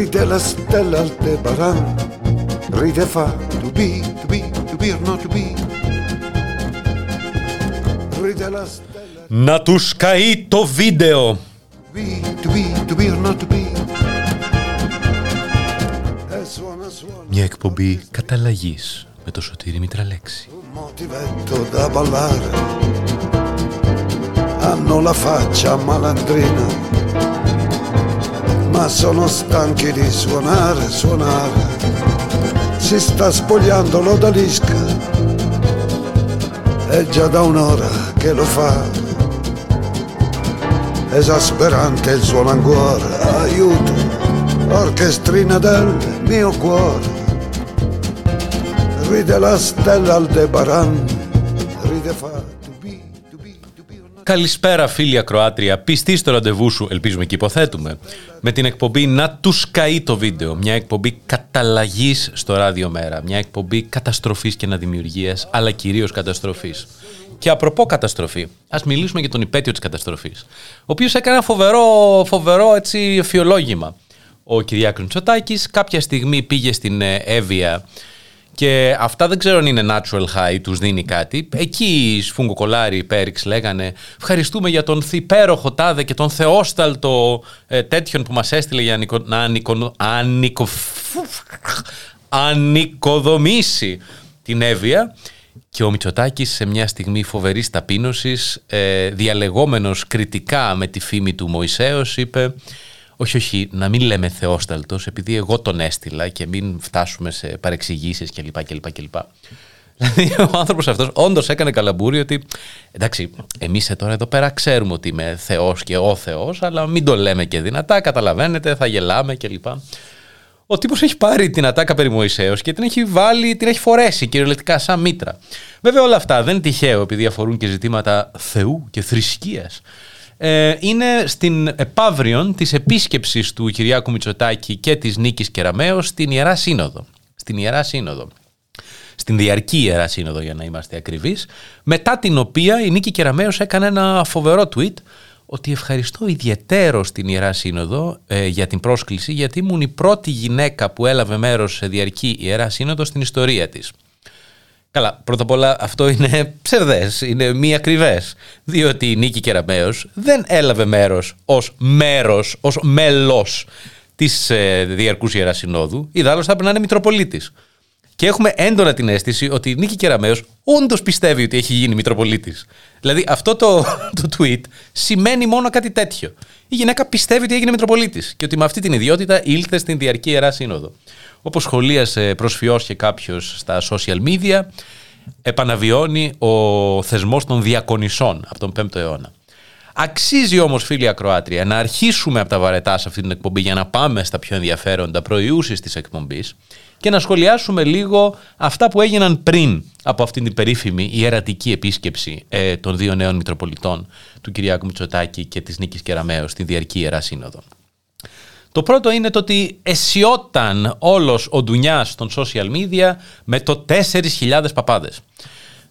Ride la stella Aldebaran Ride fa to be, to be, to be or not to be Ride la stella Να τους καεί το βίντεο. be, to be, to be or not to be E suona, suona Μια εκπομπή καταλλαγής με το Σωτήρη Μητραλέξη. un motivetto da ballare Hanno la faccia malandrina Ma sono stanchi di suonare, suonare. Si sta spogliando l'odalisca È già da un'ora che lo fa. Esasperante il suono ancora. Aiuto, orchestrina del mio cuore. Ride la stella Aldebaran Ride fa Καλησπέρα φίλοι ακροάτρια, πιστοί στο ραντεβού σου, ελπίζουμε και υποθέτουμε, με την εκπομπή «Να τους καεί το βίντεο», μια εκπομπή καταλλαγής στο ράδιο μέρα, μια εκπομπή καταστροφής και αναδημιουργίας, αλλά κυρίως καταστροφής. Και απροπό καταστροφή, ας μιλήσουμε για τον υπέτειο της καταστροφής, ο οποίος έκανε ένα φοβερό, φοβερό έτσι, εφιολόγημα. Ο Κυριάκος Μητσοτάκης κάποια στιγμή πήγε στην ε, Εύβοια και αυτά δεν ξέρω αν είναι natural high, τους δίνει κάτι. Εκεί οι σφουγγοκολάροι, οι Πέριξ λέγανε ευχαριστούμε για τον θυπέροχο τάδε και τον θεόσταλτο ε, τέτοιον που μας έστειλε για νικο, να νικο, ανικο, ανοικοδομήσει την Εύβοια. Και ο Μητσοτάκης σε μια στιγμή φοβερής ταπείνωσης, ε, διαλεγόμενος κριτικά με τη φήμη του Μωυσέως, είπε όχι, όχι, να μην λέμε θεόσταλτος, επειδή εγώ τον έστειλα και μην φτάσουμε σε παρεξηγήσεις κλπ. κλπ, κλπ. Δηλαδή ο άνθρωπος αυτός όντως έκανε καλαμπούρι ότι εντάξει, εμείς τώρα εδώ πέρα ξέρουμε ότι είμαι θεός και ο θεός, αλλά μην το λέμε και δυνατά, καταλαβαίνετε, θα γελάμε κλπ. Ο τύπος έχει πάρει την ατάκα περί Μωυσέως και την έχει βάλει, την έχει φορέσει κυριολεκτικά σαν μήτρα. Βέβαια όλα αυτά δεν είναι τυχαίο επειδή αφορούν και ζητήματα Θεού και θρησκείας. Ε, είναι στην επαύριον της επίσκεψης του Κυριάκου Μητσοτάκη και της Νίκης Κεραμέως στην Ιερά Σύνοδο. Στην Ιερά Σύνοδο. Στην διαρκή Ιερά Σύνοδο για να είμαστε ακριβείς. Μετά την οποία η Νίκη Κεραμέως έκανε ένα φοβερό tweet ότι ευχαριστώ ιδιαίτερο στην Ιερά Σύνοδο ε, για την πρόσκληση γιατί ήμουν η πρώτη γυναίκα που έλαβε μέρος σε διαρκή Ιερά Σύνοδο στην ιστορία της. Καλά, πρώτα απ' όλα αυτό είναι ψευδές, είναι μη ακριβές. Διότι η Νίκη Κεραμέως δεν έλαβε μέρος ως μέρος, ως μέλος της ε, Διαρκούς Ιεράς Συνόδου. Ιδάλλως θα έπρεπε να είναι Μητροπολίτης. Και έχουμε έντονα την αίσθηση ότι η Νίκη Κεραμέως όντως πιστεύει ότι έχει γίνει Μητροπολίτης. Δηλαδή αυτό το, το tweet σημαίνει μόνο κάτι τέτοιο. Η γυναίκα πιστεύει ότι έγινε Μητροπολίτης και ότι με αυτή την ιδιότητα ήλθε στην Διαρκή Ιερά Σύνοδο. Όπως σχολίασε προσφιός και κάποιος στα social media, επαναβιώνει ο θεσμός των διακονισών από τον 5ο αιώνα. Αξίζει όμως φίλοι ακροάτρια να αρχίσουμε από τα βαρετά σε αυτή την εκπομπή για να πάμε στα πιο ενδιαφέροντα προϊούσεις της εκπομπής και να σχολιάσουμε λίγο αυτά που έγιναν πριν από αυτήν την περίφημη ιερατική επίσκεψη ε, των δύο νέων Μητροπολιτών του Κυριάκου Μητσοτάκη και της Νίκης Κεραμέως στην Διαρκή Ιερά Σύνοδο. Το πρώτο είναι το ότι αισιόταν όλος ο Ντουνιάς των social media με το 4.000 παπάδες.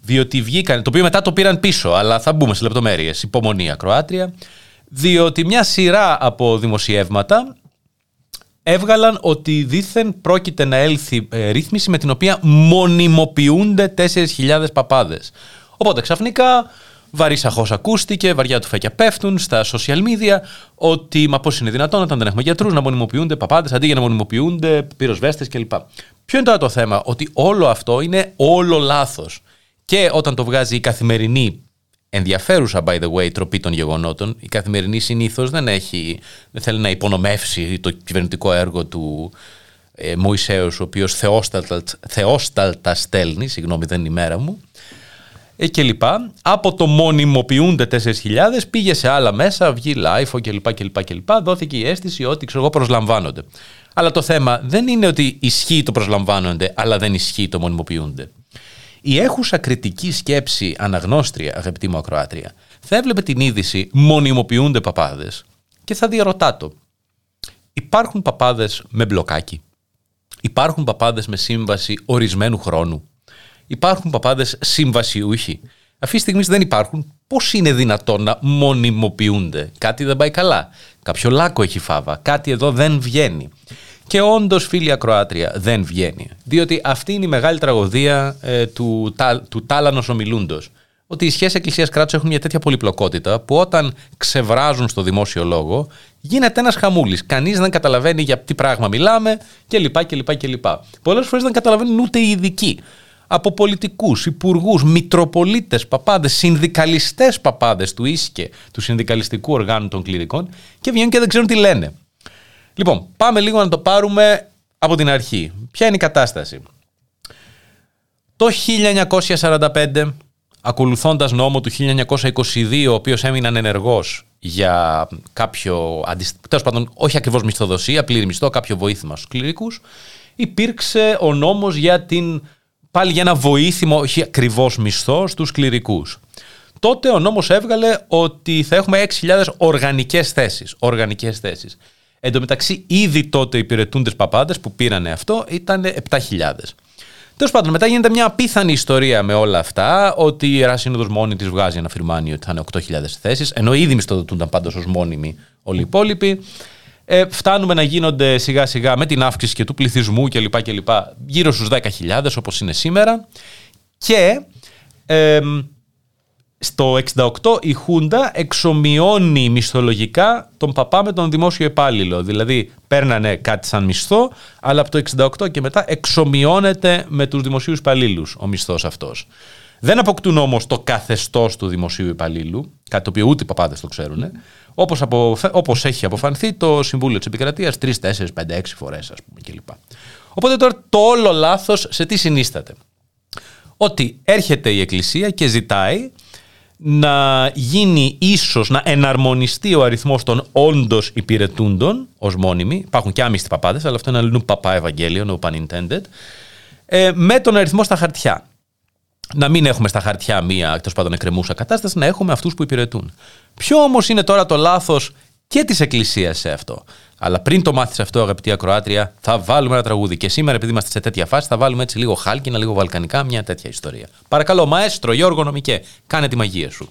Διότι βγήκαν, το οποίο μετά το πήραν πίσω, αλλά θα μπούμε σε λεπτομέρειες, υπομονή ακροάτρια, διότι μια σειρά από δημοσιεύματα έβγαλαν ότι δήθεν πρόκειται να έλθει ε, ρύθμιση με την οποία μονιμοποιούνται 4.000 παπάδες. Οπότε ξαφνικά βαρύς αχώ ακούστηκε, βαριά του φέκια πέφτουν στα social media ότι μα πώς είναι δυνατόν όταν δεν έχουμε γιατρούς να μονιμοποιούνται παπάδες αντί για να μονιμοποιούνται πυροσβέστες κλπ. Ποιο είναι τώρα το θέμα, ότι όλο αυτό είναι όλο λάθος. Και όταν το βγάζει η καθημερινή ενδιαφέρουσα, by the way, τροπή των γεγονότων, η καθημερινή συνήθως δεν, έχει, δεν θέλει να υπονομεύσει το κυβερνητικό έργο του ε, Μωυσέως, ο οποίος θεόσταλτα, θεόσταλτα στέλνει, συγγνώμη δεν είναι η μέρα μου, ε, και λοιπά. Από το μονιμοποιούνται 4.000 πήγε σε άλλα μέσα, βγει live κλπ. κλπ, κλπ. Δόθηκε η αίσθηση ότι ξέρω εγώ προσλαμβάνονται. Αλλά το θέμα δεν είναι ότι ισχύει το προσλαμβάνονται, αλλά δεν ισχύει το μονιμοποιούνται. Η έχουσα κριτική σκέψη αναγνώστρια, αγαπητή μου ακροάτρια, θα έβλεπε την είδηση μονιμοποιούνται παπάδες και θα διαρωτά το. Υπάρχουν παπάδες με μπλοκάκι; Υπάρχουν παπάδες με σύμβαση ορισμένου χρόνου; Υπάρχουν παπάδες συμβασιούχοι. Αυτή τη στιγμή δεν υπάρχουν. Πώς είναι δυνατόν να μονιμοποιούνται; Κάτι δεν πάει καλά. Κάποιο λάκκο έχει φάβα. Κάτι εδώ δεν βγαίνει. Και όντως, φίλια Κροάτρια, δεν βγαίνει. Διότι αυτή είναι η μεγάλη τραγωδία ε, του, του τάλανος ομιλούντος. Ότι οι σχέσεις Εκκλησία-κράτου έχουν μια τέτοια πολυπλοκότητα που όταν ξεβράζουν στο δημόσιο λόγο γίνεται ένας χαμούλης. Κανείς δεν καταλαβαίνει για τι πράγμα μιλάμε κλπ. κλπ, κλπ. Πολλές φορές δεν καταλαβαίνουν ούτε οι ειδικοί. Από πολιτικούς, υπουργούς, μητροπολίτες, παπάδες, συνδικαλιστές παπάδες του ΙΣΚΕ, του συνδικαλιστικού οργάνου των κληρικών και βγαίνουν και δεν ξέρουν τι λένε. Λοιπόν, πάμε λίγο να το πάρουμε από την αρχή. Ποια είναι η κατάσταση; Το 1945, ακολουθώντας νόμο του 1922, ο οποίος έμεινε ενεργός για κάποιο, τέλος πάντων, όχι ακριβώς μισθοδοσία, πλήρη μισθό, κάποιο βοήθημα στους κληρικούς, υπήρξε ο νόμος για την, πάλι για ένα βοήθημα, όχι ακριβώς μισθό, στους κληρικούς. Τότε ο νόμος έβγαλε ότι θα έχουμε 6.000 οργανικές θέσεις. Οργανικές θέσεις. Εν τω μεταξύ, ήδη τότε οι υπηρετούντε παπάδε που πήρανε αυτό ήταν 7.000. Τέλος πάντων, μετά γίνεται μια απίθανη ιστορία με όλα αυτά, ότι η Ιερά Σύνοδος μόνη της βγάζει ένα φρυμάνιο ότι θα είναι 8.000 θέσεις, ενώ ήδη μισθοδοτούνταν πάντως ως μόνιμοι όλοι οι υπόλοιποι. Ε, φτάνουμε να γίνονται σιγά σιγά με την αύξηση και του πληθυσμού κλπ. κλπ γύρω στους 10.000 όπως είναι σήμερα. Και ε, στο 68 η Χούντα εξομοιώνει μισθολογικά τον παπά με τον δημόσιο υπάλληλο. Δηλαδή παίρνανε κάτι σαν μισθό, αλλά από το 68 και μετά εξομοιώνεται με τους δημοσίους υπαλλήλους ο μισθός αυτός. Δεν αποκτούν όμως το καθεστώς του δημοσίου υπαλλήλου, κάτι το οποίο ούτε οι παπάδες το ξέρουν, όπως, απο, όπως έχει αποφανθεί το Συμβούλιο της Επικρατείας 3, 4, 5, 6 φορές ας πούμε κλπ. Οπότε τώρα το όλο λάθος σε τι συνίσταται; Ότι έρχεται η Εκκλησία και ζητάει να γίνει ίσως, να εναρμονιστεί ο αριθμός των όντως υπηρετούντων ως μόνιμοι, υπάρχουν και άμυστοι παπάδες, αλλά αυτό είναι αλλού παπά Ευαγγέλιο, no pun intended, ε, με τον αριθμό στα χαρτιά. Να μην έχουμε στα χαρτιά μία εκτός πάντων εκκρεμούσα κατάσταση, να έχουμε αυτούς που υπηρετούν. Ποιο όμως είναι τώρα το λάθος και της Εκκλησίας σε αυτό; Αλλά πριν το μάθεις αυτό, αγαπητή Ακροάτρια, θα βάλουμε ένα τραγούδι. Και σήμερα, επειδή είμαστε σε τέτοια φάση, θα βάλουμε έτσι λίγο χάλκινα, λίγο βαλκανικά, μια τέτοια ιστορία. Παρακαλώ, μαέστρο Γιώργο Νομικέ, κάνε τη μαγεία σου.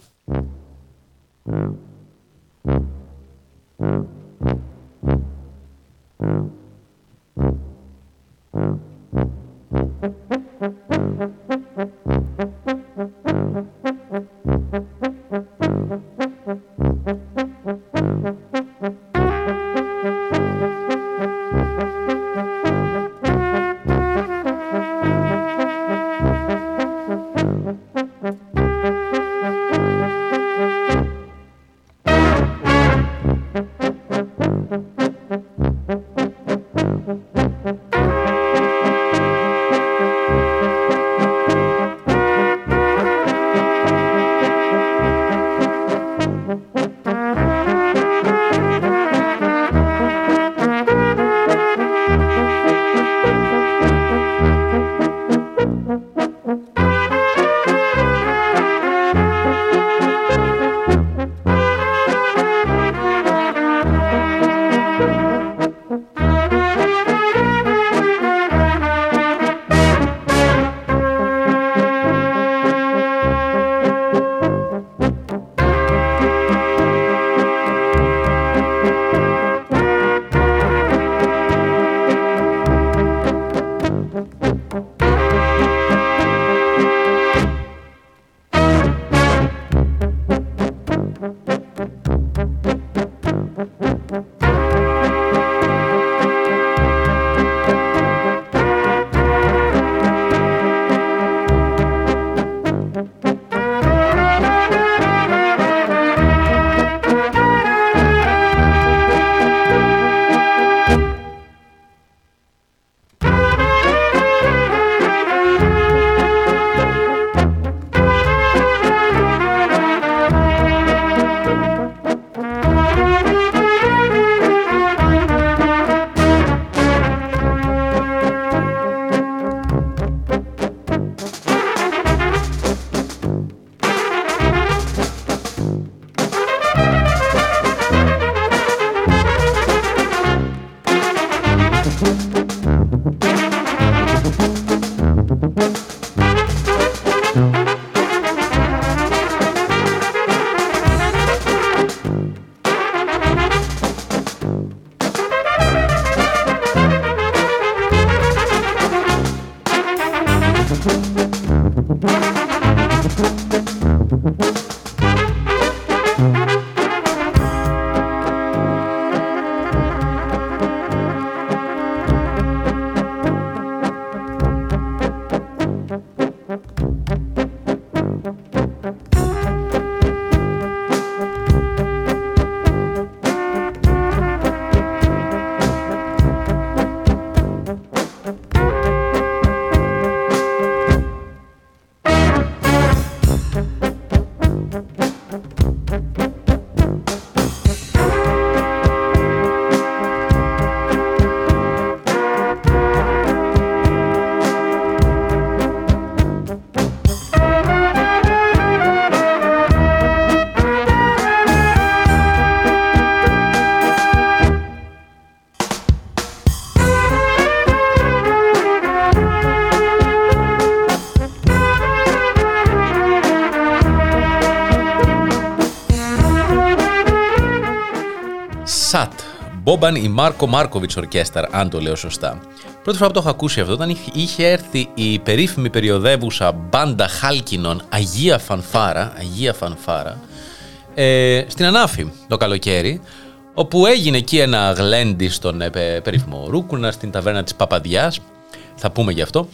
Μπόμπαν η Μάρκο Μάρκοβιτς Ορκέσταρ, αν το λέω σωστά. Πρώτη φορά που το έχω ακούσει αυτό όταν είχε έρθει η περίφημη περιοδεύουσα μπάντα Χάλκινων Αγία Φανφάρα, Αγία Φανφάρα ε, στην Ανάφη το καλοκαίρι, όπου έγινε εκεί ένα γλέντι στον ε, περίφημο Ρούκουνα, στην ταβέρνα της Παπαδιάς, θα πούμε γι' αυτό,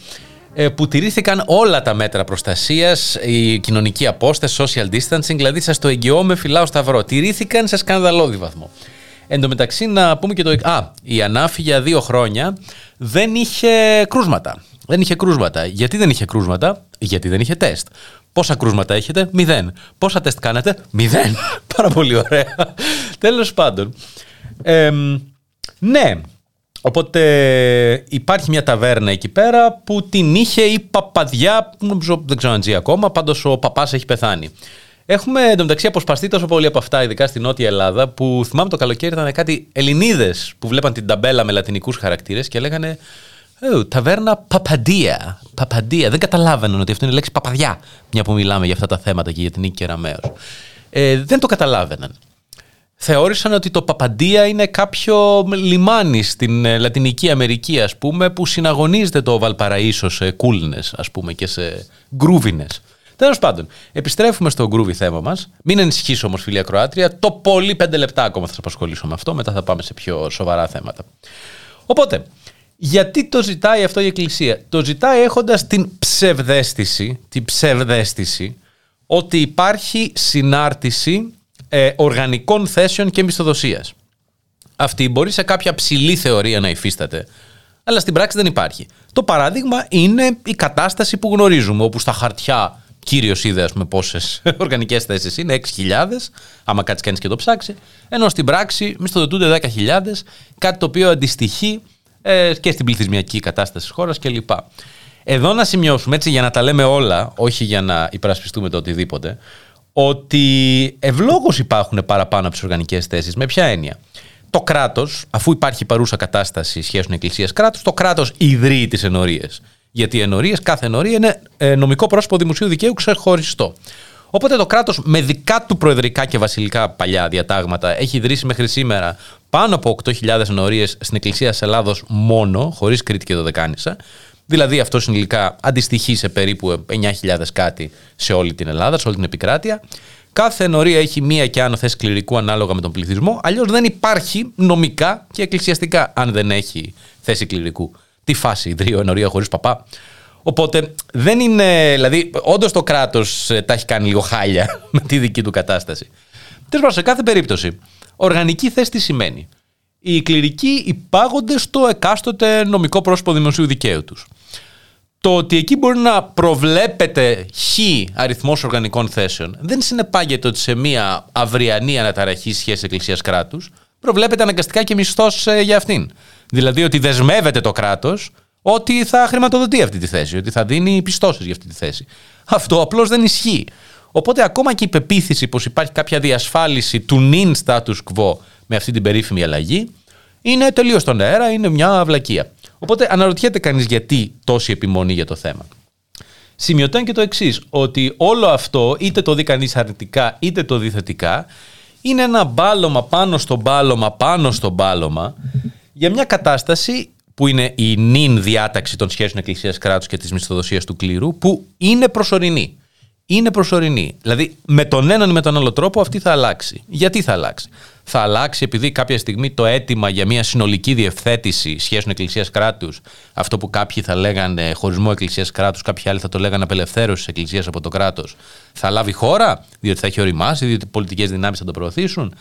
ε, που τηρήθηκαν όλα τα μέτρα προστασίας, η κοινωνική απόσταση, social distancing, δηλαδή σας το εγγυώμαι φυλάω σταυρό. Τηρήθηκαν σε σκανδαλώδη βαθμό. Εν τω μεταξύ να πούμε και το... Α, η Ανάφη για δύο χρόνια δεν είχε κρούσματα. Δεν είχε κρούσματα. Γιατί δεν είχε κρούσματα; Γιατί δεν είχε τεστ. Πόσα κρούσματα έχετε; Μηδέν. Πόσα τεστ κάνετε; Μηδέν. Πάρα πολύ ωραία. Τέλος πάντων. ναι, Οπότε υπάρχει μια ταβέρνα εκεί πέρα που την είχε η παπαδιά, νομίζω, δεν ξέρω αν ζει ακόμα, πάντως ο παπάς έχει πεθάνει. Έχουμε εντωμεταξύ αποσπαστεί τόσο πολύ από αυτά, ειδικά στην Νότια Ελλάδα, που θυμάμαι το καλοκαίρι ήταν κάτι Ελληνίδες που βλέπαν την ταμπέλα με λατινικούς χαρακτήρες και λέγανε Oh, ταβέρνα Παπαντία. Παπαντία. Δεν καταλάβαιναν ότι αυτό είναι η λέξη παπαδιά, μια που μιλάμε για αυτά τα θέματα και για την Νίκη Κεραμέως. Ε, δεν το καταλάβαιναν. Θεώρησαν ότι το Παπαντία είναι κάποιο λιμάνι στην ε, Λατινική Αμερική, ας πούμε, που συναγωνίζεται το Βαλπαραΐσο σε κούλνες, ας πούμε, και σε γκρούβινες. Τέλος πάντων, επιστρέφουμε στο γκρούβι θέμα μας. Μην ενισχύσω όμως, φίλια Κροάτρια. Το πολύ πέντε λεπτά ακόμα θα σας απασχολήσω με αυτό. Μετά θα πάμε σε πιο σοβαρά θέματα. Οπότε, γιατί το ζητάει αυτό η Εκκλησία; Το ζητάει έχοντας την ψευδέστηση, την ψευδέστηση ότι υπάρχει συνάρτηση ε, οργανικών θέσεων και μισθοδοσίας. Αυτή μπορεί σε κάποια ψηλή θεωρία να υφίσταται, αλλά στην πράξη δεν υπάρχει. Το παράδειγμα είναι η κατάσταση που γνωρίζουμε, όπου στα χαρτιά κύριος είδε, ας πούμε, πόσες οργανικές θέσεις είναι, 6.000, άμα κάτσει κανεί και το ψάξει, ενώ στην πράξη μισθοδοτούνται 10.000, κάτι το οποίο αντιστοιχεί ε, και στην πληθυσμιακή κατάσταση της χώρας κλπ. Εδώ να σημειώσουμε, έτσι για να τα λέμε όλα, όχι για να υπερασπιστούμε το οτιδήποτε, ότι ευλόγως υπάρχουν παραπάνω από τις οργανικές θέσεις. Με ποια έννοια; Το κράτος, αφού υπάρχει παρούσα κατάσταση σχέσεων εκκλησία-κράτου, το κράτος ιδρύει τις ενορίες. Γιατί οι ενορίες, κάθε ενορία είναι ε, νομικό πρόσωπο δημοσίου δικαίου ξεχωριστό. Οπότε το κράτος με δικά του προεδρικά και βασιλικά παλιά διατάγματα έχει ιδρύσει μέχρι σήμερα πάνω από 8.000 ενορίες στην Εκκλησία της Ελλάδος μόνο, χωρίς Κρήτη και Δωδεκάνησα. Δηλαδή αυτό συνολικά αντιστοιχεί σε περίπου 9.000 κάτι σε όλη την Ελλάδα, σε όλη την επικράτεια. Κάθε ενορία έχει μία και άνω θέση κληρικού ανάλογα με τον πληθυσμό. Αλλιώς δεν υπάρχει νομικά και εκκλησιαστικά αν δεν έχει θέση κληρικού. Τι φάση, ιδρύω ενορία χωρίς παπά. Οπότε δεν είναι. Δηλαδή, όντως το κράτος ε, τα έχει κάνει λίγο χάλια με τη δική του κατάσταση. Τέλος πάντων, σε κάθε περίπτωση, οργανική θέση τι σημαίνει; Οι κληρικοί υπάγονται στο εκάστοτε νομικό πρόσωπο δημοσίου δικαίου τους. Το ότι εκεί μπορεί να προβλέπεται χ αριθμός οργανικών θέσεων δεν συνεπάγεται ότι σε μια αυριανή αναταραχή σχέση εκκλησίας κράτους προβλέπεται αναγκαστικά και μισθός ε, για αυτήν. Δηλαδή ότι δεσμεύεται το κράτος ότι θα χρηματοδοτεί αυτή τη θέση, ότι θα δίνει πιστώσεις για αυτή τη θέση. Αυτό απλώς δεν ισχύει. Οπότε ακόμα και η πεποίθηση πως υπάρχει κάποια διασφάλιση του νυν status quo με αυτή την περίφημη αλλαγή είναι τελείως στον αέρα, είναι μια αυλακία. Οπότε αναρωτιέται κανείς γιατί τόση επιμονή για το θέμα. Σημειωτέν και το εξής, ότι όλο αυτό, είτε το δει κανείς αρνητικά είτε το δει θετικά, είναι ένα μπάλωμα πάνω στο μπάλωμα πάνω στο μπάλωμα για μια κατάσταση που είναι η νυν διάταξη των σχέσεων εκκλησίας κράτους και της μισθοδοσίας του κλήρου, που είναι προσωρινή. Είναι προσωρινή. Δηλαδή, με τον έναν ή με τον άλλο τρόπο αυτή θα αλλάξει. Γιατί θα αλλάξει; Θα αλλάξει επειδή κάποια στιγμή το αίτημα για μια συνολική διευθέτηση σχέσεων εκκλησίας κράτους, αυτό που κάποιοι θα λέγανε χωρισμό εκκλησίας κράτους, κάποιοι άλλοι θα το λέγανε απελευθέρωση της εκκλησίας από το κράτος, θα λάβει χώρα, διότι θα έχει οριμάσει, διότι οι πολιτικές δυνάμεις θα το προωθήσουν;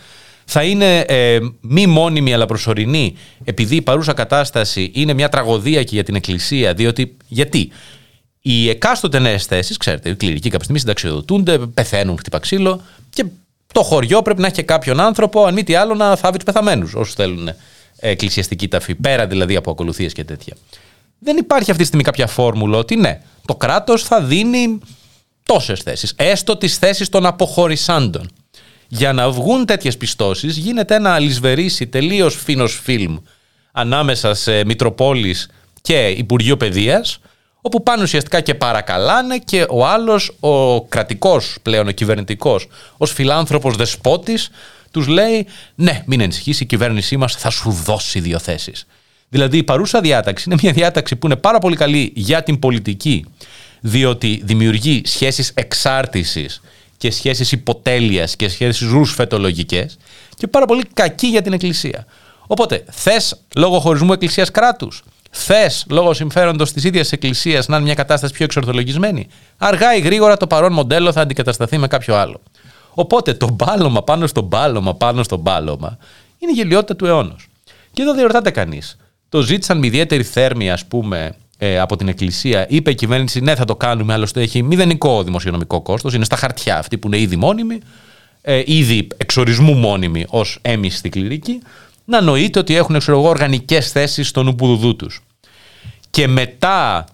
Θα είναι ε, μη μόνιμη αλλά προσωρινή, επειδή η παρούσα κατάσταση είναι μια τραγωδία και για την Εκκλησία, διότι γιατί; Οι εκάστοτε νέες θέσεις, ξέρετε, οι κληρικοί κάποια στιγμή συνταξιοδοτούνται, πεθαίνουν, χτυπά ξύλο και το χωριό πρέπει να έχει και κάποιον άνθρωπο, αν μη τι άλλο, να θάβει τους πεθαμένους, όσους θέλουν εκκλησιαστική ταφή, πέρα δηλαδή από ακολουθίες και τέτοια. Δεν υπάρχει αυτή τη στιγμή κάποια φόρμουλα ότι ναι, το κράτος θα δίνει τόσες θέσεις, έστω τις θέσεις των αποχωρισάντων για να βγουν τέτοιες πιστώσεις, γίνεται ένα αλυσβερίσι τελείως φίνο φιλμ ανάμεσα σε Μητροπόλη και Υπουργείο Παιδείας, όπου πάνε ουσιαστικά και παρακαλάνε και ο άλλος, ο κρατικός πλέον, ο κυβερνητικός, ως φιλάνθρωπος δεσπότης, τους λέει: Ναι, μην ανησυχήσει, η κυβέρνησή μας θα σου δώσει δύο θέσεις. Δηλαδή, η παρούσα διάταξη είναι μια διάταξη που είναι πάρα πολύ καλή για την πολιτική, διότι δημιουργεί σχέσεις εξάρτησης και σχέσεις υποτέλειας και σχέσεις ρουσφετολογικέ και πάρα πολύ κακή για την Εκκλησία. Οπότε, θες λόγω χωρισμού Εκκλησία-κράτου, θες λόγω συμφέροντος της ίδιας Εκκλησίας να είναι μια κατάσταση πιο εξορθολογισμένη, αργά ή γρήγορα το παρόν μοντέλο θα αντικατασταθεί με κάποιο άλλο. Οπότε το μπάλωμα πάνω στο μπάλωμα πάνω στο μπάλωμα είναι η γελιότητα του αιώνα. Και εδώ διορτάται κανείς. Το ζήτησαν με ιδιαίτερη θέρμη, ας πούμε, ε, από την Εκκλησία. Είπε η κυβέρνηση, ναι, θα το κάνουμε, άλλωστε έχει μηδενικό δημοσιονομικό κόστος. Είναι στα χαρτιά αυτοί που είναι ήδη μόνιμοι, ε, ήδη εξορισμού μόνιμοι ως έμισθη κληρική, να νοείται ότι έχουν οργανικές θέσεις στον Ουπουδουδού τους. Και μετά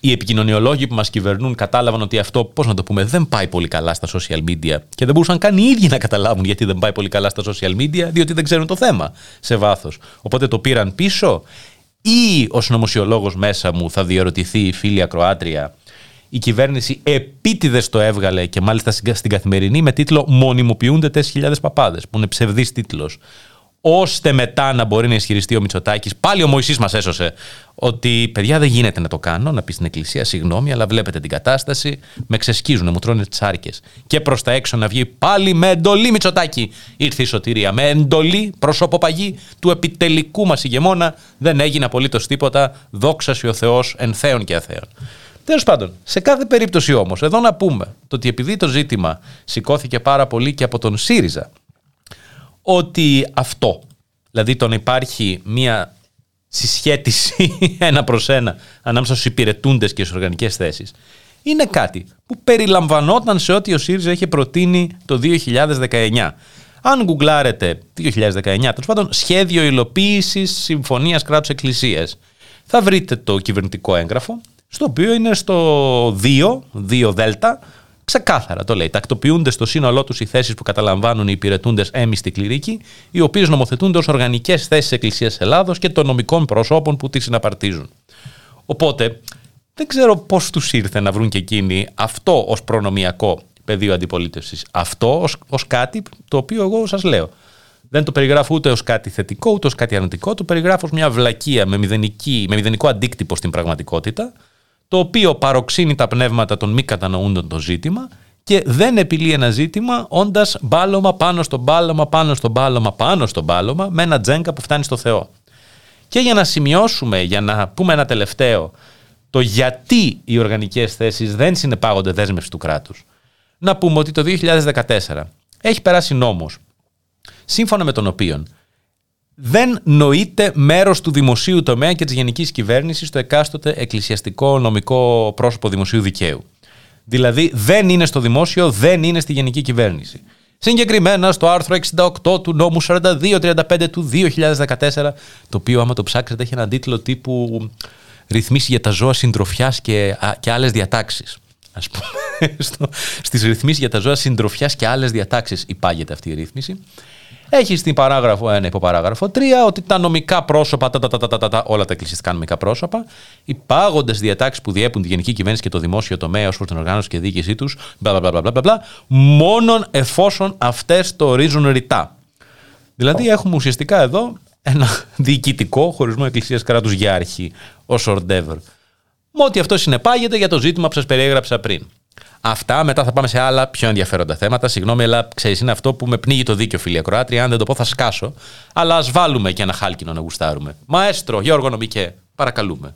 οι επικοινωνιολόγοι που μας κυβερνούν κατάλαβαν ότι αυτό, πώς να το πούμε, δεν πάει πολύ καλά στα social media. Και δεν μπορούσαν καν οι ίδιοι να καταλάβουν γιατί δεν πάει πολύ καλά στα social media, διότι δεν ξέρουν το θέμα σε βάθος. Οπότε το πήραν πίσω. Ή ω νομοσιολόγο μέσα μου θα διαρωτηθεί η φίλη Ακροάτρια, η κυβέρνηση επίτηδες το έβγαλε και μάλιστα στην καθημερινή με τίτλο Μονιμοποιούνται 4.000 παπάδες, που είναι ψευδής τίτλος ώστε μετά να μπορεί να ισχυριστεί ο Μητσοτάκης. Πάλι ο Μωυσής μας έσωσε ότι παιδιά δεν γίνεται να το κάνω, να πεις στην Εκκλησία συγγνώμη, αλλά βλέπετε την κατάσταση, με ξεσκίζουν, μου τρώνε τι άρκε. Και προς τα έξω να βγει πάλι με εντολή Μητσοτάκη. Ήρθε η σωτηρία. Με εντολή προσωποπαγή του επιτελικού μας ηγεμόνα δεν έγινε απολύτως τίποτα. Δόξα ο Θεός εν θέων και αθέων. Τέλος πάντων, σε κάθε περίπτωση όμως, εδώ να πούμε το ότι επειδή το ζήτημα σηκώθηκε πάρα πολύ και από τον ΣΥΡΙΖΑ, ότι αυτό, δηλαδή το να υπάρχει μία συσχέτιση ένα προς ένα ανάμεσα στους υπηρετούντες και στις οργανικές θέσεις, είναι κάτι που περιλαμβανόταν σε ό,τι ο ΣΥΡΙΖΑ είχε προτείνει το 2019. Αν γκουγκλάρετε 2019, τέλος πάντων, σχέδιο υλοποίησης συμφωνίας κράτους εκκλησίας, θα βρείτε το κυβερνητικό έγγραφο, στο οποίο είναι στο 2, 2 Δέλτα, Ξεκάθαρα το λέει. Τακτοποιούνται στο σύνολό τους οι θέσεις που καταλαμβάνουν οι υπηρετούντες έμιστοι κληρικοί, οι οποίες νομοθετούνται ως οργανικές θέσεις Εκκλησίας Ελλάδος και των νομικών προσώπων που τη συναπαρτίζουν. Οπότε, δεν ξέρω πώς τους ήρθε να βρουν και εκείνοι αυτό ως προνομιακό πεδίο αντιπολίτευσης. Αυτό ως κάτι το οποίο εγώ σας λέω. Δεν το περιγράφω ούτε ως κάτι θετικό ούτε ως κάτι αρνητικό. Το περιγράφω ως μια βλακεία με, μηδενική, με μηδενικό αντίκτυπο στην πραγματικότητα το οποίο παροξύνει τα πνεύματα των μη κατανοούντων το ζήτημα και δεν επιλύει ένα ζήτημα όντας μπάλωμα πάνω στο μπάλωμα, πάνω στο μπάλωμα, πάνω στο μπάλωμα, με ένα τζέγκα που φτάνει στο Θεό. Και για να σημειώσουμε, για να πούμε ένα τελευταίο, το γιατί οι οργανικές θέσεις δεν συνεπάγονται δέσμευση του κράτους. Να πούμε ότι το 2014 έχει περάσει νόμος, σύμφωνα με τον οποίο δεν νοείται μέρος του δημοσίου τομέα και της γενικής κυβέρνησης στο εκάστοτε εκκλησιαστικό νομικό πρόσωπο δημοσίου δικαίου. Δηλαδή δεν είναι στο δημόσιο, δεν είναι στη γενική κυβέρνηση. Συγκεκριμένα στο άρθρο 68 του νόμου 4235 του 2014, το οποίο άμα το ψάξετε έχει έναν τίτλο τύπου «Ρυθμίσει για τα ζώα συντροφιάς και, και άλλες διατάξεις». Ας πούμε, στο, στις ρυθμίσεις για τα ζώα συντροφιάς και άλλες διατάξεις υπάγεται αυτή η ρύθμιση. Έχει στην παράγραφο 1 υποπαράγραφο 3 ότι τα νομικά πρόσωπα, τα, τα, τα, τα, όλα τα εκκλησιαστικά νομικά πρόσωπα, υπάγονται στι διατάξεις που διέπουν τη γενική κυβέρνηση και το δημόσιο τομέα ως προς την οργάνωση και διοίκησή τους, μόνον εφόσον αυτές το ορίζουν ρητά. Δηλαδή, έχουμε ουσιαστικά εδώ ένα διοικητικό χωρισμό εκκλησίας κράτους για αρχή, ως ορντεύρ. Με ό,τι αυτό συνεπάγεται για το ζήτημα που σας περιέγραψα πριν. Αυτά, μετά θα πάμε σε άλλα πιο ενδιαφέροντα θέματα. Συγγνώμη, αλλά ξέρεις, είναι αυτό που με πνίγει το δίκιο, φίλια Κροάτρια. Αν δεν το πω, θα σκάσω. Αλλά ας βάλουμε και ένα χάλκινο να γουστάρουμε. Μαέστρο, Γιώργο Νομικέ, παρακαλούμε.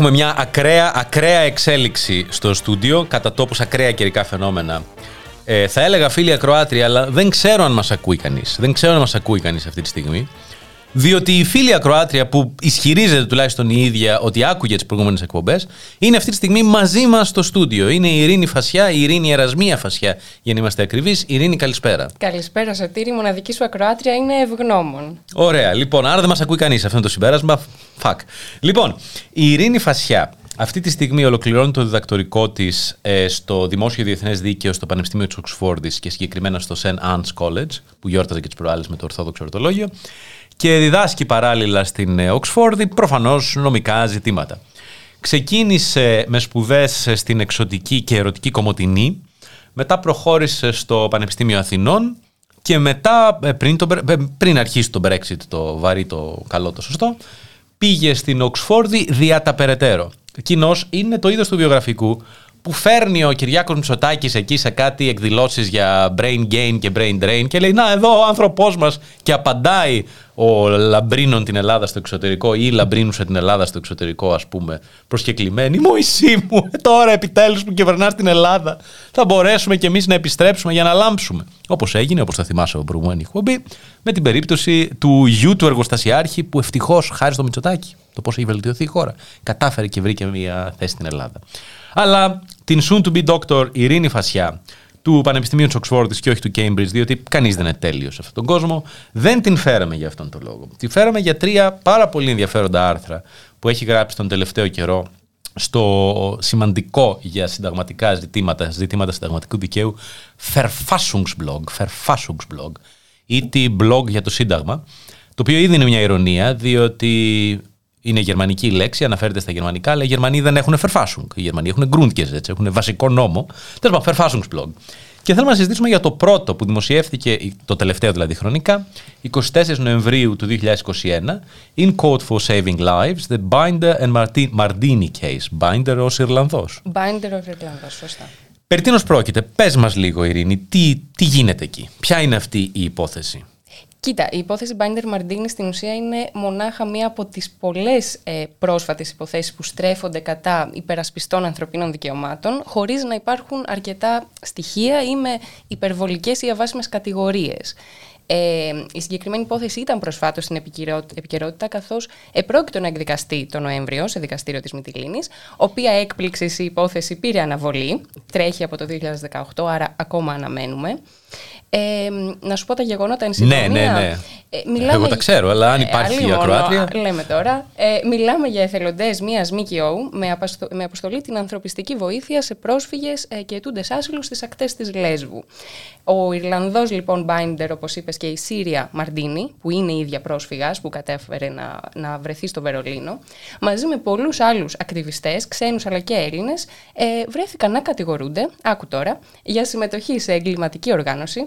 Έχουμε μια ακραία, ακραία εξέλιξη στο στούντιο, κατά τόπους ακραία καιρικά φαινόμενα. Ε, θα έλεγα φίλοι ακροάτρια, αλλά δεν ξέρω αν μας ακούει κανείς. Δεν ξέρω αν μας ακούει κανείς αυτή τη στιγμή. Διότι η φίλη ακροάτρια που ισχυρίζεται τουλάχιστον η ίδια ότι άκουγε τις προηγούμενες εκπομπές, είναι αυτή τη στιγμή μαζί μας στο στούντιο. Είναι η Ειρήνη Φασιά, η Ειρήνη Ερασμία Φασιά, για να είμαστε ακριβείς. Ειρήνη, καλησπέρα. Καλησπέρα, Σωτήρη. Η μοναδική σου ακροάτρια είναι ευγνώμων. Ωραία. Λοιπόν, άρα δεν μας ακούει κανείς. Αυτό είναι το συμπέρασμα. Φακ. Λοιπόν, η Ειρήνη Φασιά αυτή τη στιγμή ολοκληρώνει το διδακτορικό της ε, στο Δημόσιο Διεθνές Δίκαιο στο Πανεπιστήμιο της Οξφόρδης και συγκεκριμένα στο St. Anne's College, που γιόρταζε και τις προάλλες με το Ορθόδοξο Ορτολόγιο και διδάσκει παράλληλα στην ε, Οξφόρδη προφανώς νομικά ζητήματα. Ξεκίνησε με σπουδές στην εξωτική και ερωτική κομμωτινή, μετά προχώρησε στο Πανεπιστήμιο Αθηνών και μετά, ε, πριν, το, ε, πριν αρχίσει το Brexit, το βαρύ, το καλό, το σωστό, πήγε στην Οξφόρδη διά τα περαιτέρω. Εκείνος είναι το είδος του βιογραφικού που φέρνει ο Κυριάκος Μητσοτάκης εκεί σε κάτι εκδηλώσεις για brain gain και brain drain και λέει να εδώ ο άνθρωπός μας και απαντάει ο λαμπρίνων την Ελλάδα στο εξωτερικό ή λαμπρίνουσε την Ελλάδα στο εξωτερικό ας πούμε προσκεκλημένη. Μωυσή μου ε, τώρα επιτέλους που κυβερνάς την Ελλάδα θα μπορέσουμε κι εμείς να επιστρέψουμε για να λάμψουμε όπως έγινε όπως θα θυμάσαι από προηγούμενη εκπομπή με την περίπτωση του γιου του εργοστασιάρχη που ευτυχώς χάρη στο Μητσοτάκη το πώς έχει βελτιωθεί η χώρα κατάφερε και βρήκε μια θέση στην Ελλάδα. Αλλά την soon to be doctor Ειρήνη Φασιά του Πανεπιστημίου της Οξφόρδης και όχι του Cambridge, διότι κανείς δεν είναι τέλειος σε αυτόν τον κόσμο, δεν την φέραμε για αυτόν τον λόγο. Τη φέραμε για τρία πάρα πολύ ενδιαφέροντα άρθρα που έχει γράψει τον τελευταίο καιρό στο σημαντικό για συνταγματικά ζητήματα, ζητήματα συνταγματικού δικαίου Verfassungsblog, Verfassungsblog ή τη blog για το Σύνταγμα, το οποίο ήδη είναι μια ηρωνία, διότι είναι γερμανική λέξη, αναφέρεται στα γερμανικά, αλλά οι Γερμανοί δεν έχουν Verfassung. Οι Γερμανοί έχουν Grundgesetz, έχουν βασικό νόμο. Τέλος πάντων, Verfassungsblog. Και θέλουμε να συζητήσουμε για το πρώτο που δημοσιεύθηκε, το τελευταίο δηλαδή χρονικά, 24 Νοεμβρίου του 2021, In Code for Saving Lives, The Binder and Mardini Case. Binder ως Ιρλανδός. Binder ως Ιρλανδός, σωστά. Περί τίνος πρόκειται, πες μας λίγο Ειρήνη, τι, τι γίνεται εκεί, ποια είναι αυτή η υπόθεση; Κοίτα, η υπόθεση Binder Μαρντίνη στην ουσία είναι μονάχα μία από τις πολλές ε, πρόσφατες υποθέσεις που στρέφονται κατά υπερασπιστών ανθρωπίνων δικαιωμάτων, χωρίς να υπάρχουν αρκετά στοιχεία ή με υπερβολικές ή αβάσιμες κατηγορίες. Ε, η συγκεκριμένη υπόθεση ήταν προσφάτως στην επικαιρότητα, καθώς επρόκειτο να εκδικαστεί το Νοέμβριο σε δικαστήριο της Μυτιλίνης, οποία έκπληξη η υπόθεση πήρε αναβολή, τρέχει από το 2018, άρα ακόμα αναμένουμε. Ε, να σου πω τα γεγονότα εν συντομία. Ναι, ναι, ναι. Ε, μιλάμε... Εγώ τα ξέρω, αλλά αν υπάρχει ε, ακροάτρια. Λέμε τώρα. Ε, μιλάμε για εθελοντές μιας ΜΚΟ με, με αποστολή την ανθρωπιστική βοήθεια σε πρόσφυγες ε, και ετούντε άσυλου στις ακτές της Λέσβου. Ο Ιρλανδός λοιπόν Μπάιντερ, όπως είπες, και η Σύρια Μαρντίνη, που είναι η ίδια πρόσφυγας που κατέφερε να, να βρεθεί στο Βερολίνο, μαζί με πολλούς άλλους ακτιβιστές, ξένους αλλά και Έλληνες, ε, βρέθηκαν να κατηγορούνται, άκου τώρα, για συμμετοχή σε εγκληματική οργάνωση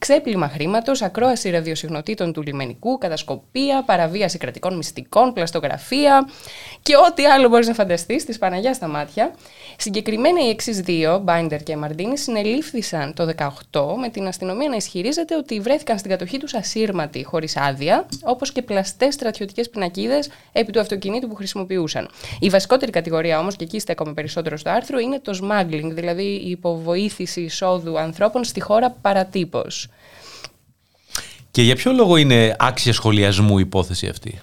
ξέπλυμα χρήματος, ακρόαση ραδιοσυγνωτήτων του λιμενικού, κατασκοπία, παραβίαση κρατικών μυστικών, πλαστογραφία και ό,τι άλλο μπορείς να φανταστείς της Παναγιάς στα μάτια. Συγκεκριμένα οι εξής δύο, Μπάιντερ και Μαρντίνη, συνελήφθησαν το 18 με την αστυνομία να ισχυρίζεται ότι βρέθηκαν στην κατοχή τους ασύρματοι, χωρίς άδεια, όπως και πλαστές στρατιωτικές πινακίδες επί του αυτοκινήτου που χρησιμοποιούσαν. Η βασικότερη κατηγορία όμως, και εκεί στέκομαι περισσότερο στο άρθρο, είναι το smuggling, δηλαδή η υποβοήθηση εισόδου ανθρώπων στη χώρα παρατύπως. Και για ποιο λόγο είναι άξια σχολιασμού η υπόθεση αυτή;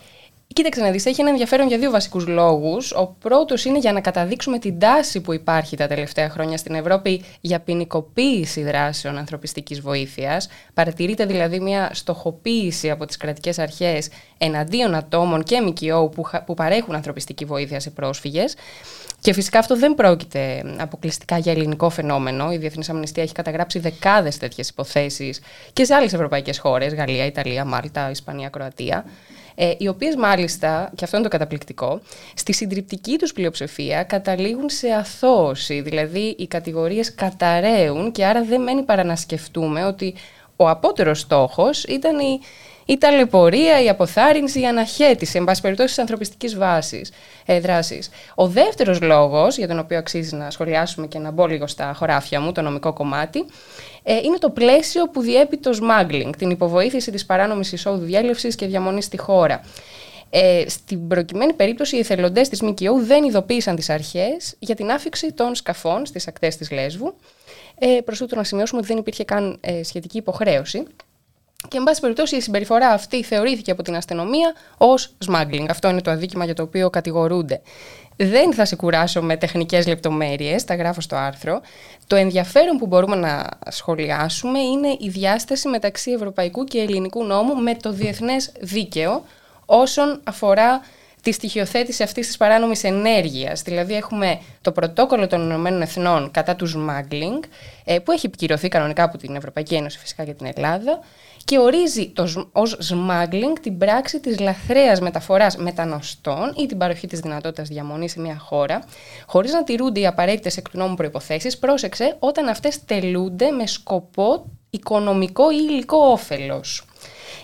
Κοίταξε να δεις, έχει ένα ενδιαφέρον για δύο βασικούς λόγους. Ο πρώτος είναι για να καταδείξουμε την τάση που υπάρχει τα τελευταία χρόνια στην Ευρώπη για ποινικοποίηση δράσεων ανθρωπιστικής βοήθειας. Παρατηρείται δηλαδή μια στοχοποίηση από τις κρατικές αρχές εναντίον ατόμων και ΜΚΟ που, που παρέχουν ανθρωπιστική βοήθεια σε πρόσφυγες. Και φυσικά αυτό δεν πρόκειται αποκλειστικά για ελληνικό φαινόμενο. Η Διεθνής Αμνηστία έχει καταγράψει δεκάδες τέτοιες υποθέσεις και σε άλλες ευρωπαϊκές χώρες, Γαλλία, Ιταλία, Μάλτα, Ισπανία, Κροατία. Ε, οι οποίες μάλιστα, και αυτό είναι το καταπληκτικό, στη συντριπτική τους πλειοψηφία καταλήγουν σε αθώωση. Δηλαδή, οι κατηγορίες καταραίουν και άρα δεν μένει παρά να σκεφτούμε ότι ο απότερος στόχος ήταν η η ταλαιπωρία, η αποθάρρυνση, η αναχέτηση, εν πάση περιπτώσει, της ανθρωπιστικής βάσης ε, δράσης. Ο δεύτερος λόγος, για τον οποίο αξίζει να σχολιάσουμε και να μπω λίγο στα χωράφια μου, το νομικό κομμάτι, ε, είναι το πλαίσιο που διέπει το smuggling, την υποβοήθηση της παράνομης εισόδου διέλευσης και διαμονής στη χώρα. Ε, στην προκειμένη περίπτωση, οι εθελοντές της ΜΚΟ δεν ειδοποίησαν τις αρχές για την άφηξη των σκαφών στις ακτές της Λέσβου. Ε, Προς τούτο να σημειώσουμε ότι δεν υπήρχε καν ε, σχετική υποχρέωση. Και, εν πάση περιπτώσει, η συμπεριφορά αυτή θεωρήθηκε από την αστυνομία ως smuggling. Αυτό είναι το αδίκημα για το οποίο κατηγορούνται. Δεν θα σε κουράσω με τεχνικές λεπτομέρειες, τα γράφω στο άρθρο. Το ενδιαφέρον που μπορούμε να σχολιάσουμε είναι η διάσταση μεταξύ ευρωπαϊκού και ελληνικού νόμου με το διεθνές δίκαιο όσον αφορά τη στοιχειοθέτηση αυτής της παράνομης ενέργειας. Δηλαδή, έχουμε το πρωτόκολλο των Ηνωμένων Εθνών κατά του smuggling, ε, που έχει επικυρωθεί κανονικά από την Ευρωπαϊκή Ένωση, φυσικά και την Ελλάδα, και ορίζει το, ως smuggling την πράξη της λαθρέας μεταφοράς μετανοστών ή την παροχή της δυνατότητας διαμονής σε μια χώρα, χωρίς να τηρούνται οι απαραίτητες εκ του νόμου προϋποθέσεις, πρόσεξε, όταν αυτές τελούνται με σκοπό οικονομικό ή υλικό όφελος.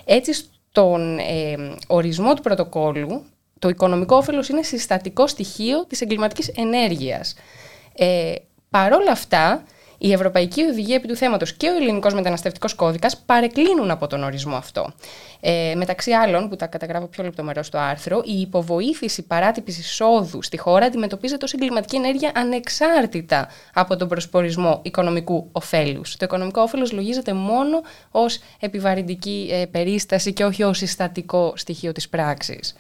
Έτσι, στον ε, ορισμό του πρωτοκόλλου, το οικονομικό όφελος είναι συστατικό στοιχείο της εγκληματικής ενέργειας. Ε, παρόλα αυτά, η Ευρωπαϊκή Οδηγία επί του θέματος και ο Ελληνικός Μεταναστευτικός Κώδικας παρεκκλίνουν από τον ορισμό αυτό. Ε, μεταξύ άλλων, που τα καταγράφω πιο λεπτομερό στο άρθρο, η υποβοήθηση παράτυπης εισόδου στη χώρα αντιμετωπίζεται ως εγκληματική ενέργεια ανεξάρτητα από τον προσπορισμό οικονομικού ωφέλους. Το οικονομικό όφελος λογίζεται μόνο ως επιβαρυντική ε, περίσταση και όχι ως συστατικό στοιχείο της πράξης.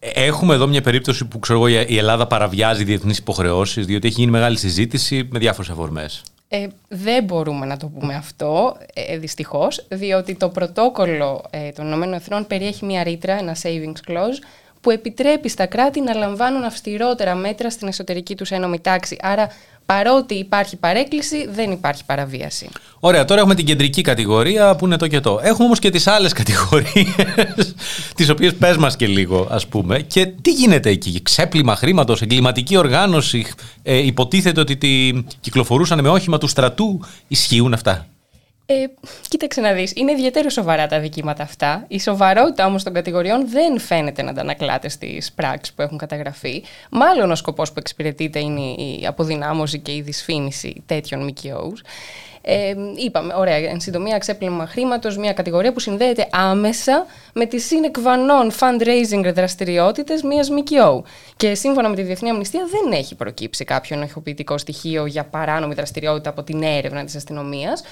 Έχουμε εδώ μια περίπτωση που ξέρω εγώ, η Ελλάδα παραβιάζει διεθνείς υποχρεώσεις, διότι έχει γίνει μεγάλη συζήτηση με διάφορες αφορμές. Ε, δεν μπορούμε να το πούμε αυτό, ε, δυστυχώς, διότι το πρωτόκολλο ε, των ΗΕ περιέχει μια ρήτρα, ένα savings clause, που επιτρέπει στα κράτη να λαμβάνουν αυστηρότερα μέτρα στην εσωτερική τους ένωμη τάξη. Άρα παρότι υπάρχει παρέκκληση, δεν υπάρχει παραβίαση. Ωραία, τώρα έχουμε την κεντρική κατηγορία που είναι το και το. Έχουμε όμως και τις άλλες κατηγορίες, τις οποίες πες μας και λίγο, ας πούμε. Και τι γίνεται εκεί, ξέπλυμα χρήματος, εγκληματική οργάνωση. Ε, υποτίθεται ότι τη κυκλοφορούσαν με όχημα του στρατού. Ισχύουν αυτά; Ε, κοίταξε να δεις, είναι ιδιαίτερα σοβαρά τα δικήματα αυτά. Η σοβαρότητα όμως των κατηγοριών δεν φαίνεται να αντανακλάται στις πράξεις που έχουν καταγραφεί. Μάλλον ο σκοπός που εξυπηρετείται είναι η αποδυνάμωση και η δυσφήμιση τέτοιων ΜΚΟs. Ε, είπαμε, ωραία, εν συντομία, ξέπλυμα χρήματος, μια κατηγορία που συνδέεται άμεσα με τι συνεκβανών fundraising δραστηριότητες μιας ΜΚΟ. Και σύμφωνα με τη Διεθνή Αμνηστία, δεν έχει προκύψει κάποιο ενοχοποιητικό στοιχείο για παράνομη δραστηριότητα από την έρευνα της αστυνομίας.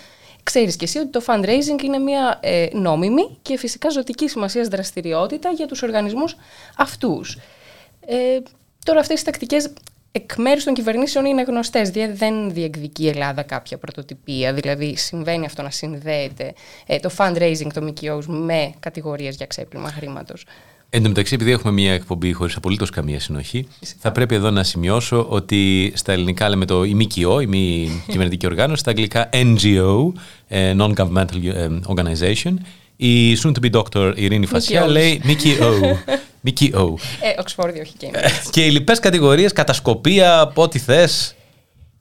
Ξέρεις και εσύ ότι το fundraising είναι μια ε, νόμιμη και φυσικά ζωτική σημασία δραστηριότητα για τους οργανισμούς αυτούς. Ε, τώρα αυτές οι τακτικές εκ μέρους των κυβερνήσεων είναι γνωστές. Δεν διεκδικεί η Ελλάδα κάποια πρωτοτυπία. Δηλαδή, συμβαίνει αυτό να συνδέεται ε, το fundraising των ΜΚΟ με κατηγορίες για ξέπλυμα χρήματος. Εν τω μεταξύ, επειδή έχουμε μια εκπομπή χωρίς απολύτως καμία συνοχή, θα πρέπει εδώ να σημειώσω ότι στα ελληνικά λέμε το η ΜΚΟ, η μη κυβερνητική οργάνωση, στα αγγλικά NGO, ε, Non-Governmental ε, Organization. Η soon to be doctor Ειρήνη Φασιά λέει ΜΚΟ. ΜΚΟ. Ε, Οξφόρδιο, όχι και Και οι λοιπές κατηγορίες, κατασκοπία, ό,τι θες.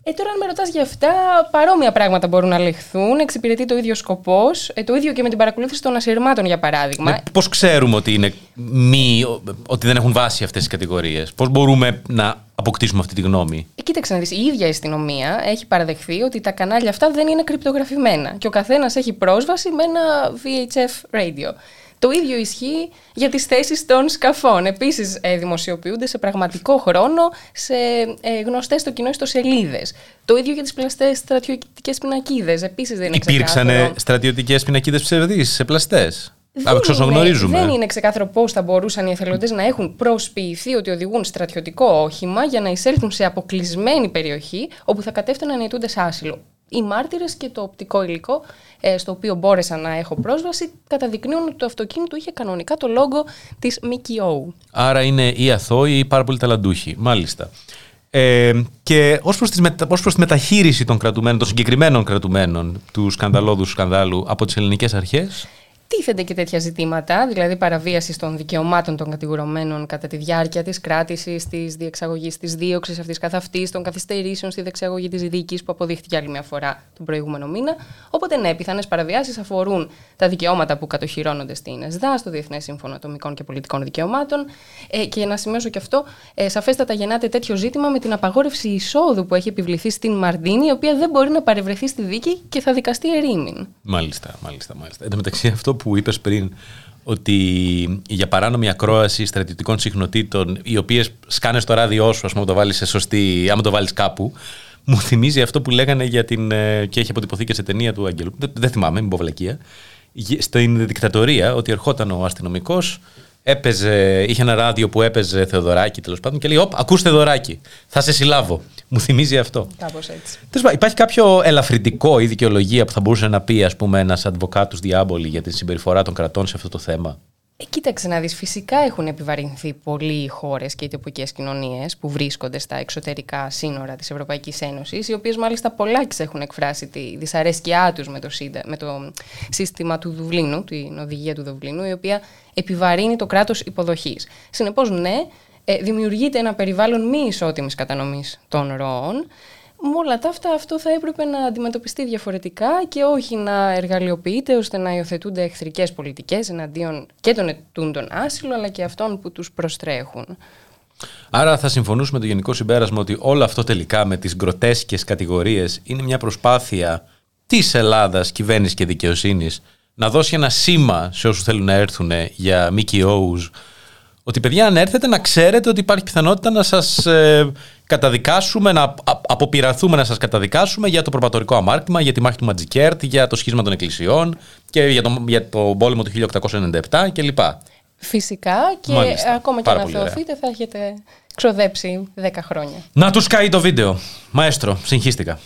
Ε, τώρα, αν με ρωτάς για αυτά, παρόμοια πράγματα μπορούν να λεχθούν. Εξυπηρετεί το ίδιο σκοπός. Ε, το ίδιο και με την παρακολούθηση των ασυρμάτων, για παράδειγμα. Ναι, Πώς ξέρουμε ότι, είναι μη, ότι δεν έχουν βάση αυτές οι κατηγορίες, Πώς μπορούμε να αποκτήσουμε αυτή τη γνώμη; Ε, κοίταξε να δεις, η ίδια η αστυνομία έχει παραδεχθεί ότι τα κανάλια αυτά δεν είναι κρυπτογραφημένα και ο καθένας έχει πρόσβαση με ένα VHF radio. Το ίδιο ισχύει για τις θέσεις των σκαφών. Επίσης ε, δημοσιοποιούνται σε πραγματικό χρόνο σε ε, γνωστές στο κοινό ιστοσελίδες. Το ίδιο για τις πλαστές στρατιωτικές πινακίδες. Επίσης δεν είναι Υπήρξαν στρατιωτικές πινακίδες ψευδείς σε πλαστές; Δεν, είναι, δεν είναι ξεκάθαρο πώς θα μπορούσαν οι εθελοντές να έχουν προσποιηθεί ότι οδηγούν στρατιωτικό όχημα για να εισέλθουν σε αποκλεισμένη περιοχή όπου θα κατέφταναν οι σε άσυλο οι μάρτυρες και το οπτικό υλικό ε, στο οποίο μπόρεσα να έχω πρόσβαση καταδεικνύουν ότι το αυτοκίνητο είχε κανονικά το λόγο της ΜΚΟ. Άρα είναι ή αθώοι ή πάρα πολύ ταλαντούχοι. Μάλιστα. Ε, και ως προς, μετα... ως προς τη μεταχείριση των κρατουμένων, των συγκεκριμένων κρατουμένων του σκανδαλώδους σκανδάλου από τις ελληνικές αρχές; Τίθενται και τέτοια ζητήματα, δηλαδή παραβίαση των δικαιωμάτων των κατηγορουμένων κατά τη διάρκεια της κράτησης, της διεξαγωγής της δίωξης αυτής καθ' αυτής, των καθυστερήσεων στη διεξαγωγή της δίκης που αποδείχθηκε άλλη μια φορά τον προηγούμενο μήνα. Οπότε, ναι, πιθανές παραβιάσεις αφορούν τα δικαιώματα που κατοχυρώνονται στην ΕΣΔΑ, στο Διεθνές Σύμφωνο Ατομικών και Πολιτικών Δικαιωμάτων. Ε, και να σημειώσω και αυτό, ε, σαφέστατα γεννάται τέτοιο ζήτημα με την απαγόρευση εισόδου που έχει επιβληθεί στην Μαρντίνη, η οποία δεν μπορεί να παρευρεθεί στη δίκη και θα δικαστεί ερήμην. Μάλιστα, μάλιστα, μάλιστα. Εν τω μεταξύ, αυτό που είπες πριν ότι για παράνομη ακρόαση στρατιωτικών συχνοτήτων, οι οποίες σκάνες στο ράδιό σου, ας πούμε, το βάλεις σε σωστή, άμα το βάλεις κάπου, μου θυμίζει αυτό που λέγανε για την. Ε, και έχει αποτυπωθεί και σε ταινία του Αγγελού. Δεν, δεν θυμάμαι, μην πω βλακεία. Στην δικτατορία, ότι ερχόταν ο αστυνομικός, έπαιζε, είχε ένα ράδιο που έπαιζε Θεοδωράκη τέλος πάντων και λέει: Οπ, ακούστε Θεοδωράκη, θα σε συλλάβω. Μου θυμίζει αυτό. Κάπως έτσι. υπάρχει κάποιο ελαφρυντικό ή δικαιολογία που θα μπορούσε να πει, ας πούμε, ένας advocatus διάμπολη για τη συμπεριφορά των κρατών σε αυτό το θέμα; Ε, κοίταξε να δεις, φυσικά έχουν επιβαρυνθεί πολλοί οι χώρες και οι τοπικές κοινωνίες που βρίσκονται στα εξωτερικά σύνορα της Ευρωπαϊκής Ένωσης, οι οποίες μάλιστα πολλάκι έχουν εκφράσει τη δυσαρέσκειά τους με το, με το σύστημα του Δουβλίνου, την οδηγία του Δουβλίνου, η οποία επιβαρύνει το κράτος υποδοχής. Συνεπώς, ναι, ε, δημιουργείται ένα περιβάλλον μη ισότιμης κατανομής των ροών, με όλα τα αυτά αυτό θα έπρεπε να αντιμετωπιστεί διαφορετικά και όχι να εργαλειοποιείται ώστε να υιοθετούνται εχθρικές πολιτικές εναντίον και των ετούντων άσυλο αλλά και αυτών που τους προστρέχουν. Άρα θα συμφωνούσουμε το γενικό συμπέρασμα ότι όλο αυτό τελικά με τις γκροτέσκες κατηγορίες είναι μια προσπάθεια της Ελλάδας, κυβέρνησης και δικαιοσύνης να δώσει ένα σήμα σε όσους θέλουν να έρθουν για ΜΚΟs ότι παιδιά αν έρθετε να ξέρετε ότι υπάρχει πιθανότητα να σας ε, καταδικάσουμε, να αποπειραθούμε να σας καταδικάσουμε για το προπατορικό αμάρτημα, για τη μάχη του Ματζικέρτ, για το σχίσμα των εκκλησιών και για το, για το πόλεμο του 1897 κλπ. Φυσικά και ακόμα και να θεωθείτε θα έχετε ξοδέψει 10 χρόνια. Να τους καεί το βίντεο. Μαέστρο, συγχύστηκα.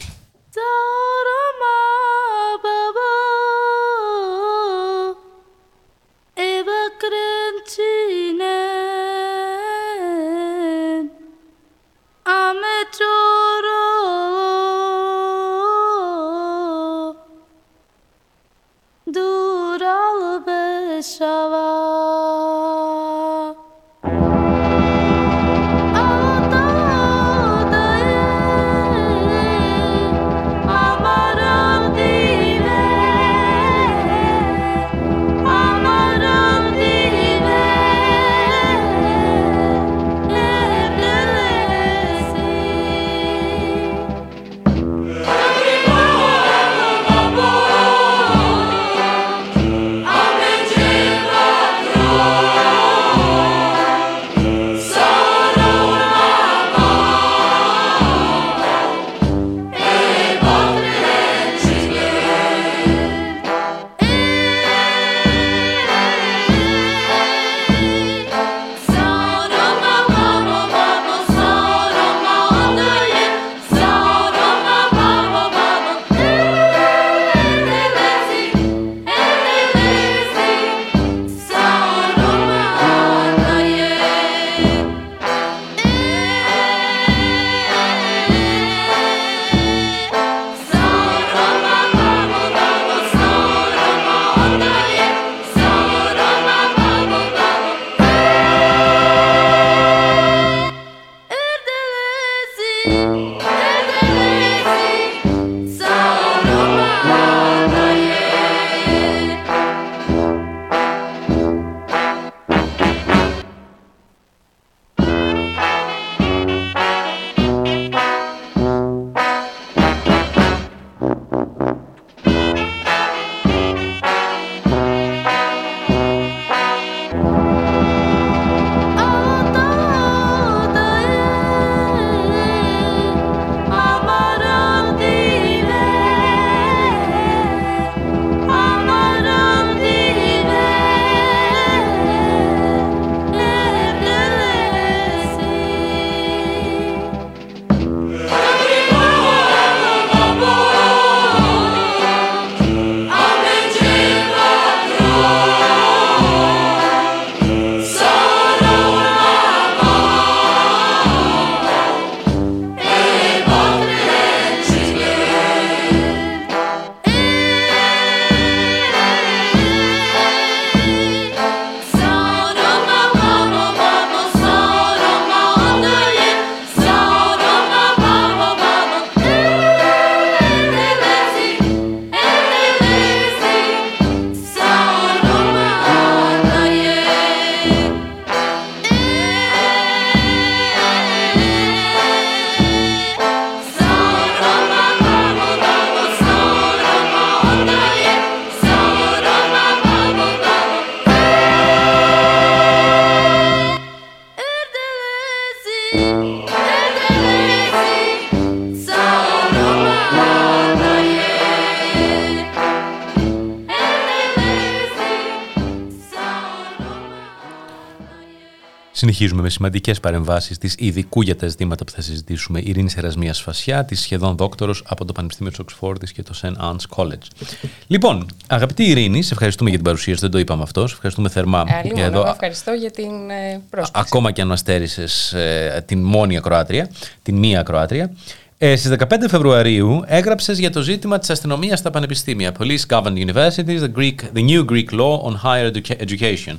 Συνεχίζουμε με σημαντικές παρεμβάσεις τη ειδικού για τα ζητήματα που θα συζητήσουμε Ειρήνη Ερασμία Φασιά, της σχεδόν δόκτωρος από το Πανεπιστήμιο της Οξφόρδης και το St. Anne's College. Λοιπόν, αγαπητή Ειρήνη, σε ευχαριστούμε για την παρουσία σου, δεν το είπαμε αυτό. Σε ευχαριστούμε θερμά. Άλλη για εδώ... ευχαριστώ για την ε, πρόσκληση. Ακόμα και αν μα στέρισε ε, την μόνη ακροάτρια, την μία ακροάτρια. Ε, Στις 15 Φεβρουαρίου έγραψες για το ζήτημα της αστυνομίας στα πανεπιστήμια. Police Governed Universities, the, Greek, the New Greek Law on Higher Education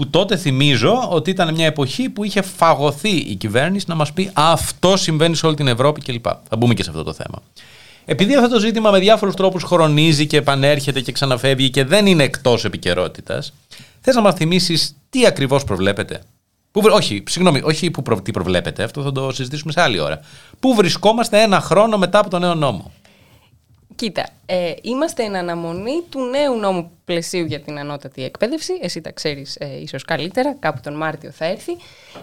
που τότε θυμίζω ότι ήταν μια εποχή που είχε φαγωθεί η κυβέρνηση να μας πει αυτό συμβαίνει σε όλη την Ευρώπη κλπ. Θα μπούμε και σε αυτό το θέμα. Επειδή αυτό το ζήτημα με διάφορους τρόπους χρονίζει και επανέρχεται και ξαναφεύγει και δεν είναι εκτός επικαιρότητας, θες να μας θυμίσεις τι ακριβώς προβλέπετε; Που, όχι, συγγνώμη, όχι που προ, τι προβλέπετε, αυτό θα το συζητήσουμε σε άλλη ώρα. Πού βρισκόμαστε ένα χρόνο μετά από το νέο νόμο; Κοίτα, ε, είμαστε εν αναμονή του νέου νόμου πλαισίου για την ανώτατη εκπαίδευση. Εσύ τα ξέρεις ε, ίσως καλύτερα, κάπου τον Μάρτιο θα έρθει.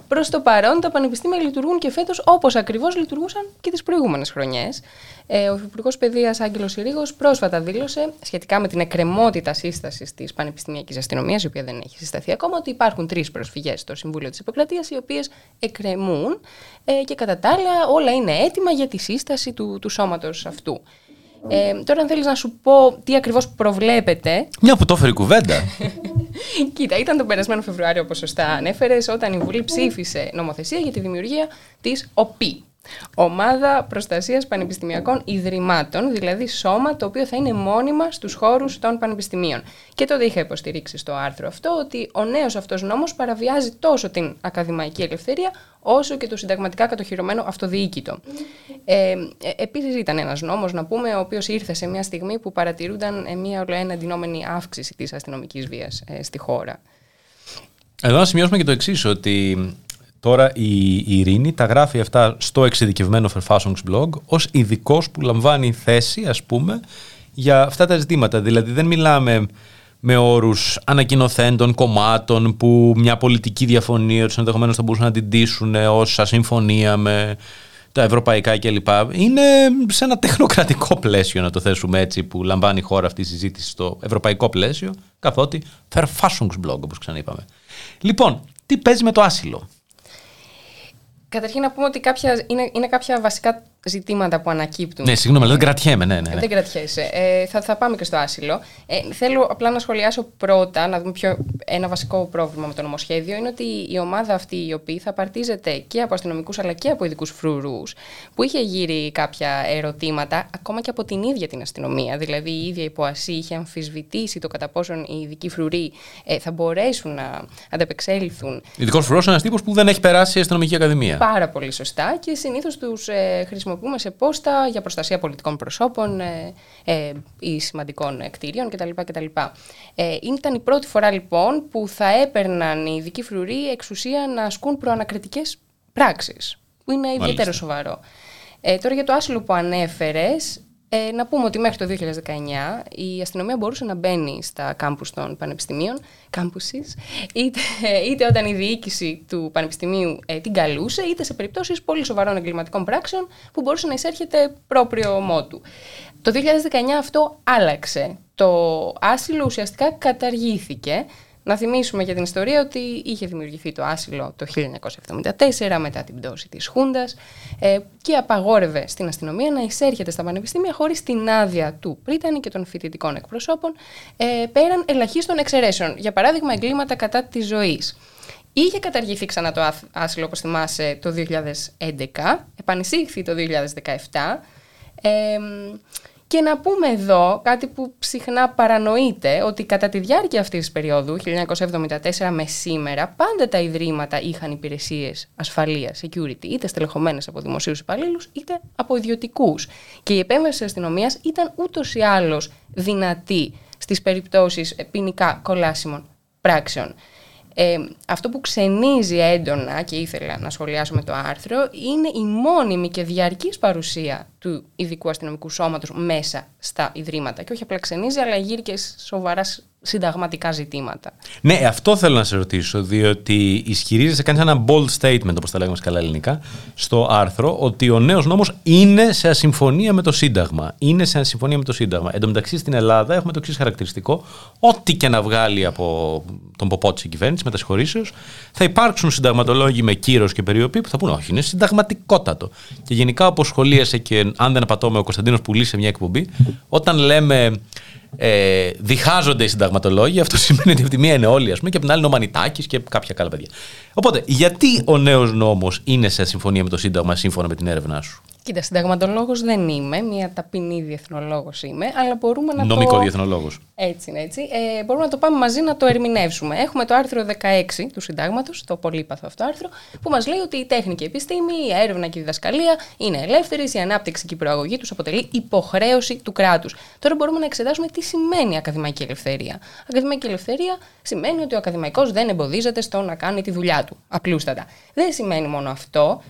Προς το παρόν, τα πανεπιστήμια λειτουργούν και φέτος όπως ακριβώς λειτουργούσαν και τις προηγούμενες χρονιές. Ε, ο Υπουργό Παιδείας Άγγελος Συρίγος πρόσφατα δήλωσε σχετικά με την εκκρεμότητα σύστασης της Πανεπιστημιακής Αστυνομίας, η οποία δεν έχει συσταθεί ακόμα, ότι υπάρχουν τρεις προσφυγές στο Συμβούλιο της Επικρατεία, οι οποίες εκκρεμούν ε, και κατά τα άλλα όλα είναι έτοιμα για τη σύσταση του, του σώματος αυτού. Ε, τώρα, αν θέλεις να σου πω τι ακριβώς προβλέπετε. Μια που το έφερε κουβέντα. Κοίτα, ήταν τον περασμένο Φεβρουάριο, όπως σωστά ανέφερες, όταν η Βουλή ψήφισε νομοθεσία για τη δημιουργία της ΟΠΗ. Ομάδα Προστασίας Πανεπιστημιακών Ιδρυμάτων, δηλαδή σώμα το οποίο θα είναι μόνιμα στους χώρους των πανεπιστημίων. Και τότε είχα υποστηρίξει στο άρθρο αυτό ότι ο νέος αυτός νόμος παραβιάζει τόσο την ακαδημαϊκή ελευθερία όσο και το συνταγματικά κατοχυρωμένο αυτοδιοίκητο. Ε, ε επίσης ήταν ένας νόμος, να πούμε, ο οποίος ήρθε σε μια στιγμή που παρατηρούνταν ε, μια ολοένα αντινόμενη αύξηση της αστυνομικής βίας ε, στη χώρα. Εδώ να σημειώσουμε και το εξής ότι Τώρα η, η Ειρήνη τα γράφει αυτά στο εξειδικευμένο Verfassungsblog blog ως ειδικός που λαμβάνει θέση ας πούμε για αυτά τα ζητήματα. Δηλαδή δεν μιλάμε με όρους ανακοινοθέντων κομμάτων που μια πολιτική διαφωνία τους ενδεχομένως θα μπορούσαν να την τήσουν ως ασυμφωνία με τα ευρωπαϊκά κλπ. Είναι σε ένα τεχνοκρατικό πλαίσιο, να το θέσουμε έτσι, που λαμβάνει η χώρα αυτή η συζήτηση στο ευρωπαϊκό πλαίσιο, καθότι Verfassungsblog, όπως ξαναείπαμε. Λοιπόν, τι παίζει με το άσυλο; Καταρχήν να πούμε ότι κάποια, είναι, είναι κάποια βασικά ζητήματα που ανακύπτουν. Ναι, συγγνώμη, αλλά δεν κρατιέμαι. Ναι, ναι, ναι. Δεν κρατιέσαι. Ε, θα, θα πάμε και στο άσυλο. Ε, θέλω απλά να σχολιάσω πρώτα, να δούμε πιο, ένα βασικό πρόβλημα με το νομοσχέδιο. Είναι ότι η ομάδα αυτή, η οποία θα παρτίζεται και από αστυνομικούς αλλά και από ειδικούς φρουρούς, που είχε γύρει κάποια ερωτήματα, ακόμα και από την ίδια την αστυνομία. Δηλαδή, η ίδια η ΠΟΑΣΥ είχε αμφισβητήσει το κατά πόσον οι ειδικοί φρουροί ε, θα μπορέσουν να ανταπεξέλθουν. Ειδικός φρουρός είναι ένας τύπος που δεν έχει περάσει η αστυνομική ακαδημία. Πάρα πολύ σωστά και συνήθως τους ε, χρησιμοποιούμε σε πόστα για προστασία πολιτικών προσώπων ε, ε, ή σημαντικών κτίριων κτλ. κτλ. Ε, ήταν η πρώτη φορά λοιπόν που θα έπαιρναν οι ειδικοί φρουροί εξουσία να ασκούν προανακριτικές πράξεις, που είναι ιδιαίτερο σοβαρό. Ε, τώρα για το άσυλο που ανέφερες, ε, να πούμε ότι μέχρι το 2019 η αστυνομία μπορούσε να μπαίνει στα κάμπους των πανεπιστημίων, campuses, είτε, είτε όταν η διοίκηση του πανεπιστημίου ε, την καλούσε, είτε σε περιπτώσεις πολύ σοβαρών εγκληματικών πράξεων που μπορούσε να εισέρχεται πρόπριο του. Το 2019 αυτό άλλαξε. Το άσυλο ουσιαστικά καταργήθηκε να θυμίσουμε για την ιστορία ότι είχε δημιουργηθεί το άσυλο το 1974 μετά την πτώση της Χούντας ε, και απαγόρευε στην αστυνομία να εισέρχεται στα πανεπιστήμια χωρίς την άδεια του Πρίτανη και των φοιτητικών εκπροσώπων ε, πέραν ελαχίστων εξαιρέσεων, για παράδειγμα εγκλήματα κατά της ζωής. Είχε καταργηθεί ξανά το άσυλο, όπως θυμάσαι, το 2011, επανεισήχθη το 2017, ε, και να πούμε εδώ κάτι που συχνά παρανοείται, ότι κατά τη διάρκεια αυτής της περίοδου, 1974 με σήμερα, πάντα τα ιδρύματα είχαν υπηρεσίες ασφαλείας, security, είτε στελεχωμένες από δημοσίους υπαλλήλους, είτε από ιδιωτικούς. Και η επέμβαση της αστυνομίας ήταν ούτως ή άλλως δυνατή στις περιπτώσεις ποινικά κολάσιμων πράξεων. Ε, αυτό που ξενίζει έντονα και ήθελα να σχολιάσω με το άρθρο είναι η μόνιμη και διαρκής παρουσία του ειδικού αστυνομικού σώματος μέσα στα ιδρύματα. Και όχι απλά ξενίζει, αλλά γύρει και σοβαρά συνταγματικά ζητήματα. Ναι, αυτό θέλω να σε ρωτήσω, διότι ισχυρίζεσαι, κάνεις ένα bold statement, όπως τα λέγαμε καλά ελληνικά, στο άρθρο, ότι ο νέος νόμος είναι σε ασυμφωνία με το Σύνταγμα. Είναι σε ασυμφωνία με το Σύνταγμα. Εν τω μεταξύ, στην Ελλάδα έχουμε το εξής χαρακτηριστικό, ό,τι και να βγάλει από τον ποπό της κυβέρνησης, με τα θα υπάρξουν συνταγματολόγοι με κύρος και περιοπή που θα πούνε Όχι, είναι συνταγματικότατο. Και γενικά, όπως σχολίασε και αν δεν απατώμε ο Κωνσταντίνος Πουλή σε μια εκπομπή, όταν λέμε ε, διχάζονται οι συνταγματολόγοι, αυτό σημαίνει ότι από τη μία είναι όλοι, ας πούμε, και από την άλλη είναι ο Μανιτάκης και κάποια καλά παιδιά. Οπότε, γιατί ο νέος νόμος είναι σε συμφωνία με το Σύνταγμα σύμφωνα με την έρευνά σου; Κοίτα, συνταγματολόγος δεν είμαι, μια ταπεινή διεθνολόγος είμαι, αλλά μπορούμε να Νομικό το. διεθνολόγος. Έτσι είναι, έτσι. Ε, μπορούμε να το πάμε μαζί να το ερμηνεύσουμε. Έχουμε το άρθρο 16 του Συντάγματος, το πολύπαθο αυτό άρθρο, που μας λέει ότι η τέχνη και η επιστήμη, η έρευνα και η διδασκαλία είναι ελεύθερες, η ανάπτυξη και η προαγωγή τους αποτελεί υποχρέωση του κράτους. Τώρα μπορούμε να εξετάσουμε τι σημαίνει ακαδημαϊκή ελευθερία. Ακαδημαϊκή ελευθερία σημαίνει ότι ο ακαδημαϊκός δεν εμποδίζεται στο να κάνει τη δουλειά του. Απλούστατα. Δεν σημαίνει μόνο αυτό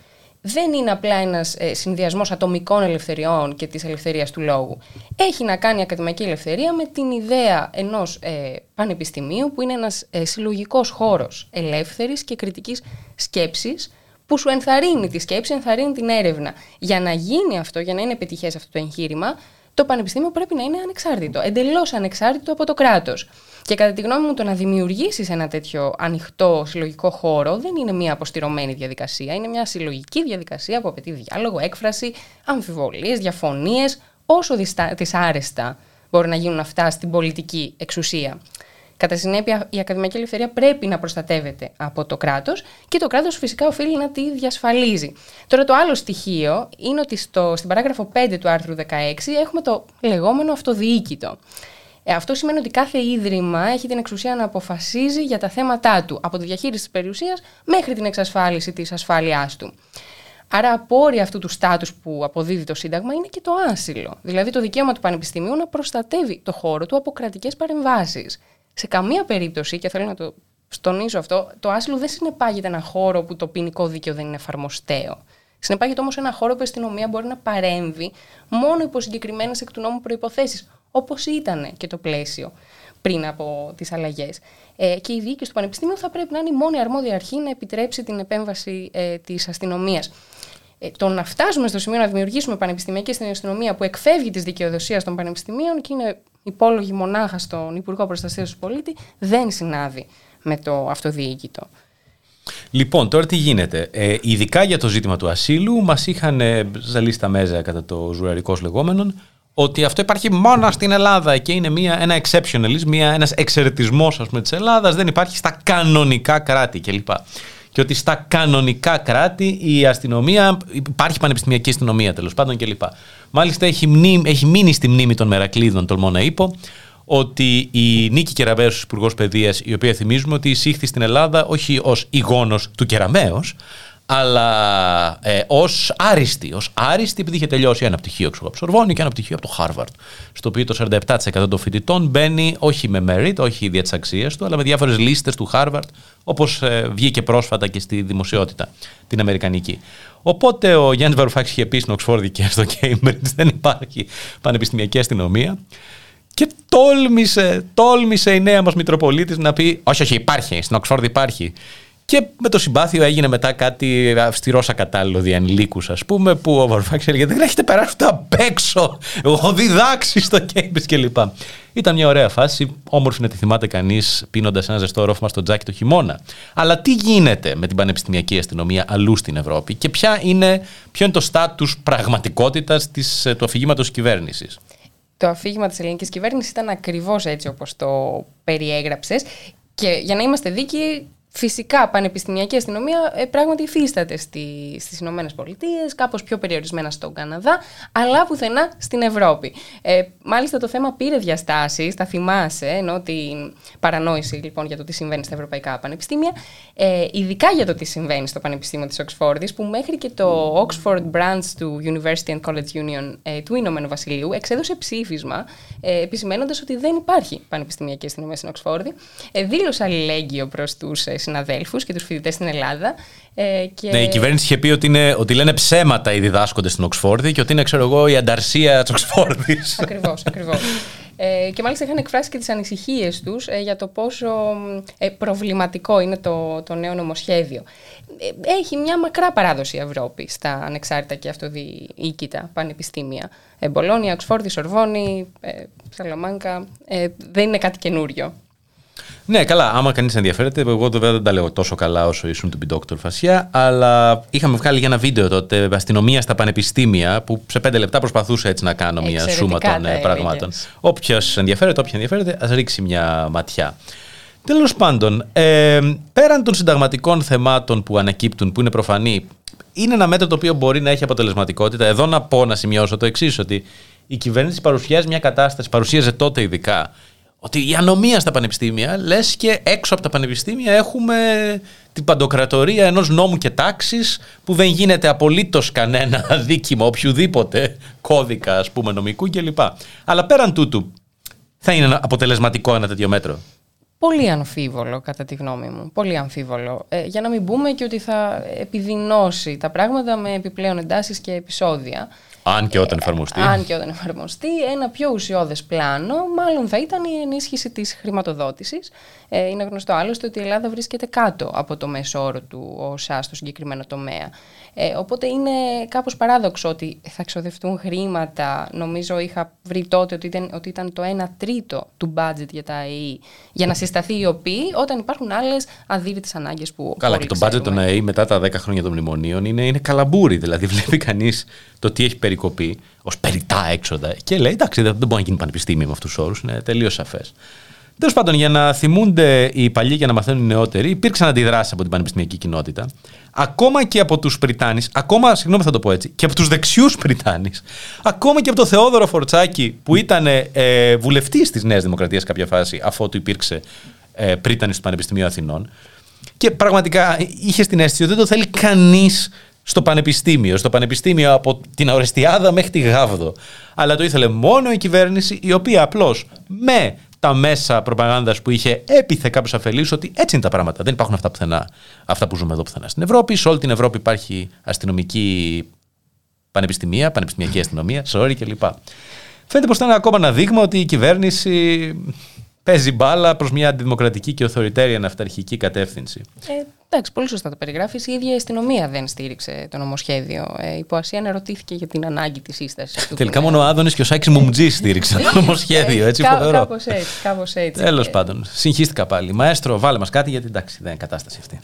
δεν είναι απλά ένας ε, συνδυασμός ατομικών ελευθεριών και της ελευθερίας του λόγου. Έχει να κάνει η ακαδημαϊκή ελευθερία με την ιδέα ενός ε, πανεπιστημίου που είναι ένας ε, συλλογικός χώρος ελεύθερης και κριτικής σκέψης που σου ενθαρρύνει τη σκέψη, ενθαρρύνει την έρευνα. Για να γίνει αυτό, για να είναι επιτυχέ αυτό το εγχείρημα, το πανεπιστήμιο πρέπει να είναι ανεξάρτητο, εντελώς ανεξάρτητο από το κράτος. Και κατά τη γνώμη μου, το να δημιουργήσεις ένα τέτοιο ανοιχτό συλλογικό χώρο δεν είναι μια αποστηρωμένη διαδικασία. Είναι μια συλλογική διαδικασία που απαιτεί διάλογο, έκφραση, αμφιβολίες, διαφωνίες, όσο δυσάρεστα μπορεί να γίνουν αυτά στην πολιτική εξουσία. Κατά συνέπεια, η ακαδημαϊκή ελευθερία πρέπει να προστατεύεται από το κράτος και το κράτος φυσικά οφείλει να τη διασφαλίζει. Τώρα, το άλλο στοιχείο είναι ότι στο, στην παράγραφο 5 του άρθρου 16 έχουμε το λεγόμενο αυτοδιοίκητο. Ε, αυτό σημαίνει ότι κάθε ίδρυμα έχει την εξουσία να αποφασίζει για τα θέματα του, από τη διαχείριση της περιουσίας μέχρι την εξασφάλιση της ασφάλειάς του. Άρα, απόρρια αυτού του στάτους που αποδίδει το Σύνταγμα είναι και το άσυλο. Δηλαδή, το δικαίωμα του Πανεπιστημίου να προστατεύει το χώρο του από κρατικές παρεμβάσεις. Σε καμία περίπτωση, και θέλω να το στονίσω αυτό, το άσυλο δεν συνεπάγεται ένα χώρο που το ποινικό δίκαιο δεν είναι εφαρμοστέο. Συνεπάγεται όμως ένα χώρο που η αστυνομία μπορεί να παρέμβει μόνο υπό συγκεκριμένες εκ του νόμου προποθέσει, όπως ήταν και το πλαίσιο πριν από τις αλλαγές. Ε, και η διοίκηση του Πανεπιστημίου θα πρέπει να είναι η μόνη αρμόδια αρχή να επιτρέψει την επέμβαση ε, της αστυνομίας. Ε, το να φτάσουμε στο σημείο να δημιουργήσουμε πανεπιστημιακή στην αστυνομία που εκφεύγει της δικαιοδοσίας των πανεπιστημίων και είναι υπόλογη μονάχα στον Υπουργό Προστασίας του Πολίτη, δεν συνάδει με το αυτοδιοίκητο. Λοιπόν, τώρα τι γίνεται. Ε, ειδικά για το ζήτημα του ασύλου, μας είχαν ε, ζαλίσει τα μέζα κατά το ζουραρικός λεγόμενον ότι αυτό υπάρχει μόνο στην Ελλάδα και είναι μια, ένα exceptionalism, μια, ένας εξαιρετισμός ας πούμε, της Ελλάδας, δεν υπάρχει στα κανονικά κράτη κλπ. Και ότι στα κανονικά κράτη η αστυνομία, υπάρχει πανεπιστημιακή αστυνομία τέλος πάντων κλπ. Μάλιστα έχει, μνήμη, έχει μείνει στη μνήμη των Μερακλείδων, τολμώ να είπω, ότι η Νίκη Κεραμέως, Υπουργός Παιδείας, η οποία θυμίζουμε ότι εισήχθη στην Ελλάδα όχι ως γόνος του Κεραμέως, αλλά ε, ως άριστη. Ως άριστη, επειδή είχε τελειώσει ένα πτυχίο από το Σορβόννη και ένα πτυχίο από το Χάρβαρντ. Στο οποίο το 47% των φοιτητών μπαίνει όχι με merit, όχι διά της αξίας του, αλλά με διάφορες λίστες του Χάρβαρντ, όπως ε, βγήκε πρόσφατα και στη δημοσιότητα την Αμερικανική. Οπότε ο Γιάννης Βαρουφάκης είχε πει στην Οξφόρδη και στο Cambridge δεν υπάρχει πανεπιστημιακή αστυνομία. Και τόλμησε, τόλμησε η νέα μας Μητροπολίτης να πει: Όχι, όχι, υπάρχει. Στην Οξφόρδη υπάρχει. Και με το συμπάθειο έγινε μετά κάτι αυστηρό ακατάλληλο διανηλίκους, ας πούμε, που ο Βαρουφάκη έλεγε: Δεν έχετε περάσει ούτε απ' έξω. Έχω διδάξει στο Cambridge κλπ. Ήταν μια ωραία φάση, όμορφη να τη θυμάται κανείς πίνοντας ένα ζεστό ρόφημα στο τζάκι το χειμώνα. Αλλά τι γίνεται με την πανεπιστημιακή αστυνομία αλλού στην Ευρώπη και ποια είναι, ποιο είναι το στάτους πραγματικότητας του αφηγήματος κυβέρνησης; Το αφήγημα της ελληνικής κυβέρνησης ήταν ακριβώς έτσι όπως το περιέγραψες. Και για να είμαστε δίκαιοι, Φυσικά, πανεπιστημιακή αστυνομία ε, πράγματι υφίσταται στι στις Ηνωμένες Πολιτείες, κάπως πιο περιορισμένα στον Καναδά, αλλά πουθενά στην Ευρώπη. Ε, μάλιστα το θέμα πήρε διαστάσεις, θα θυμάσαι, ενώ την παρανόηση λοιπόν για το τι συμβαίνει στα ευρωπαϊκά πανεπιστήμια, ε, ειδικά για το τι συμβαίνει στο Πανεπιστήμιο της Οξφόρδης, που μέχρι και το Oxford Branch του University and College Union ε, του Ηνωμένου Βασιλείου εξέδωσε ψήφισμα ε, επισημένοντας ότι δεν υπάρχει πανεπιστημιακή αστυνομία στην Οξφόρδη, ε, δήλωσε αλληλέγγυο προς τους ε, συναδέλφους και τους φοιτητές στην Ελλάδα. Ε, και... Ναι, η κυβέρνηση είχε πει ότι, είναι, ότι λένε ψέματα οι διδάσκοντες στην Οξφόρδη και ότι είναι, ξέρω εγώ, η ανταρσία της Οξφόρδης. Ακριβώς, ακριβώς. Ε, και μάλιστα είχαν εκφράσει και τις ανησυχίες τους ε, για το πόσο ε, προβληματικό είναι το, το νέο νομοσχέδιο. Ε, έχει μια μακρά παράδοση η Ευρώπη στα ανεξάρτητα και αυτοδιοίκητα πανεπιστήμια. Ε, Μπολόνια, Οξφόρδη, Σορβόνη, ε, Σαλαμάνκα. Ε, δεν είναι κάτι καινούριο. Ναι, καλά. Άμα κανείς ενδιαφέρεται, εγώ βέβαια δεν τα λέω τόσο καλά όσο ήσουν του Dr. Φασιά, αλλά είχαμε βγάλει για ένα βίντεο τότε αστυνομία στα πανεπιστήμια που σε πέντε λεπτά προσπαθούσα έτσι να κάνω μια σούμα των ε, πραγμάτων. Όποιος ενδιαφέρεται, όποια ενδιαφέρεται, ας ρίξει μια ματιά. Τέλος πάντων, ε, πέραν των συνταγματικών θεμάτων που ανακύπτουν, που είναι προφανή, είναι ένα μέτρο το οποίο μπορεί να έχει αποτελεσματικότητα. Εδώ να πω να σημειώσω το εξής, ότι η κυβέρνηση παρουσιάζει μια κατάσταση, παρουσίαζε τότε ειδικά, ότι η ανομία στα πανεπιστήμια, λες και έξω από τα πανεπιστήμια έχουμε την παντοκρατορία ενός νόμου και τάξης που δεν γίνεται απολύτως κανένα δίκημα οποιοδήποτε κώδικα ας πούμε, νομικού κλπ. Αλλά πέραν τούτου, θα είναι αποτελεσματικό ένα τέτοιο μέτρο. Πολύ αμφίβολο κατά τη γνώμη μου. Πολύ αμφίβολο. Ε, για να μην πούμε και ότι θα επιδεινώσει τα πράγματα με επιπλέον εντάσεις και επεισόδια. Αν και όταν εφαρμοστεί. αν και όταν εφαρμοστεί. Ένα πιο ουσιώδες πλάνο μάλλον θα ήταν η ενίσχυση της χρηματοδότησης. Ε, είναι γνωστό άλλωστε ότι η Ελλάδα βρίσκεται κάτω από το μέσο όρο του ΟΣΑ στο συγκεκριμένο τομέα. Ε, οπότε είναι κάπως παράδοξο ότι θα εξοδευτούν χρήματα. Νομίζω είχα βρει τότε ότι ήταν, ότι ήταν το 1 τρίτο του budget για τα ΑΕΗ για να συσταθεί η ΟΠΗ όταν υπάρχουν άλλες αδύρυτες ανάγκες που Καλά και το budget των ΑΕΗ μετά τα 10 χρόνια των μνημονίων είναι, είναι καλαμπούρι. Δηλαδή βλέπει κανείς το τι έχει περικοπεί ως περιτά έξοδα και λέει εντάξει δεν, δεν μπορεί να γίνει πανεπιστήμιο με αυτούς τους όρους, είναι τελείως σαφές. Τέλος πάντων, για να θυμούνται οι παλιοί και να μαθαίνουν οι νεότεροι, υπήρξαν αντιδράσεις από την πανεπιστημιακή κοινότητα. Ακόμα και από τους Πριτάνη, ακόμα, συγγνώμη θα το πω έτσι, και από τους δεξιούς Πριτάνη, ακόμα και από τον Θεόδωρο Φορτσάκη, που ήταν ε, βουλευτής της Νέας Δημοκρατίας κάποια φάση, αφότου υπήρξε ε, Πρίτανης του Πανεπιστημίου Αθηνών. Και πραγματικά είχε την αίσθηση ότι δεν το θέλει κανείς στο πανεπιστήμιο. Στο πανεπιστήμιο από την Ορεστιάδα μέχρι τη Γάβδο. Αλλά το ήθελε μόνο η κυβέρνηση, η οποία απλώς με τα μέσα προπαγάνδας που είχε έπιθε κάποιου αφελεί ότι έτσι είναι τα πράγματα. Δεν υπάρχουν αυτά πουθενά. Αυτά που ζούμε εδώ πουθενά στην Ευρώπη. Σε όλη την Ευρώπη υπάρχει αστυνομική πανεπιστημία, πανεπιστημιακή αστυνομία, sorry κλπ. Φαίνεται πως ήταν ακόμα ένα δείγμα ότι η κυβέρνηση παίζει μπάλα προς μια αντιδημοκρατική και οθωρητέρια αυταρχική κατεύθυνση. Ε, εντάξει, πολύ σωστά το περιγράφεις. Η ίδια η αστυνομία δεν στήριξε το νομοσχέδιο. Ε, η Ποασία αναρωτήθηκε για την ανάγκη της σύστασης. Τελικά μόνο ο Άδωνης και ο Σάκης Μουμτζής στήριξαν το νομοσχέδιο. Έτσι, Κάπως έτσι. Κάπως έτσι. Τέλος πάντων, συγχύστηκα πάλι. Μαέστρο, βάλε μας κάτι γιατί εντάξει, δεν είναι κατάσταση αυτή.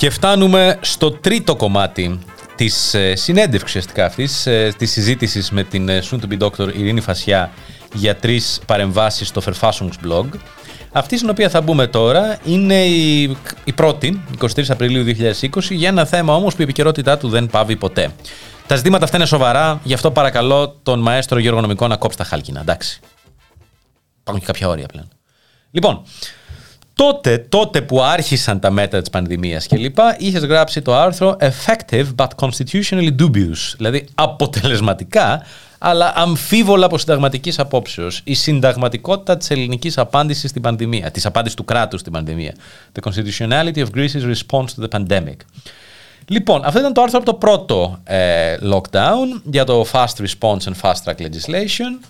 Και φτάνουμε στο τρίτο κομμάτι της ε, συνέντευξης ουσιαστικά αυτής, ε, της συζήτησης με την ε, soon to be doctor Ειρήνη Φασιά για τρεις παρεμβάσεις στο Fairfashions blog. Αυτή στην οποία θα μπούμε τώρα είναι η, η πρώτη, 23 Απριλίου 2020, για ένα θέμα όμως που η επικαιρότητά του δεν πάβει ποτέ. Τα ζητήματα αυτά είναι σοβαρά, γι' αυτό παρακαλώ τον μαέστρο Γιώργο Νομικό να κόψει τα χάλκινα, εντάξει. Υπάρχουν και κάποια όρια πλέον. Λοιπόν, τότε, τότε που άρχισαν τα μέτρα της πανδημίας και λοιπά, είχες γράψει το άρθρο «Effective but constitutionally dubious», δηλαδή αποτελεσματικά, αλλά αμφίβολα από συνταγματικής απόψεως, η συνταγματικότητα της ελληνικής απάντησης στην πανδημία, της απάντησης του κράτους στην πανδημία. «The constitutionality of Greece's response to the pandemic». Λοιπόν, αυτό ήταν το άρθρο από το πρώτο ε, lockdown για το fast response and fast track legislation.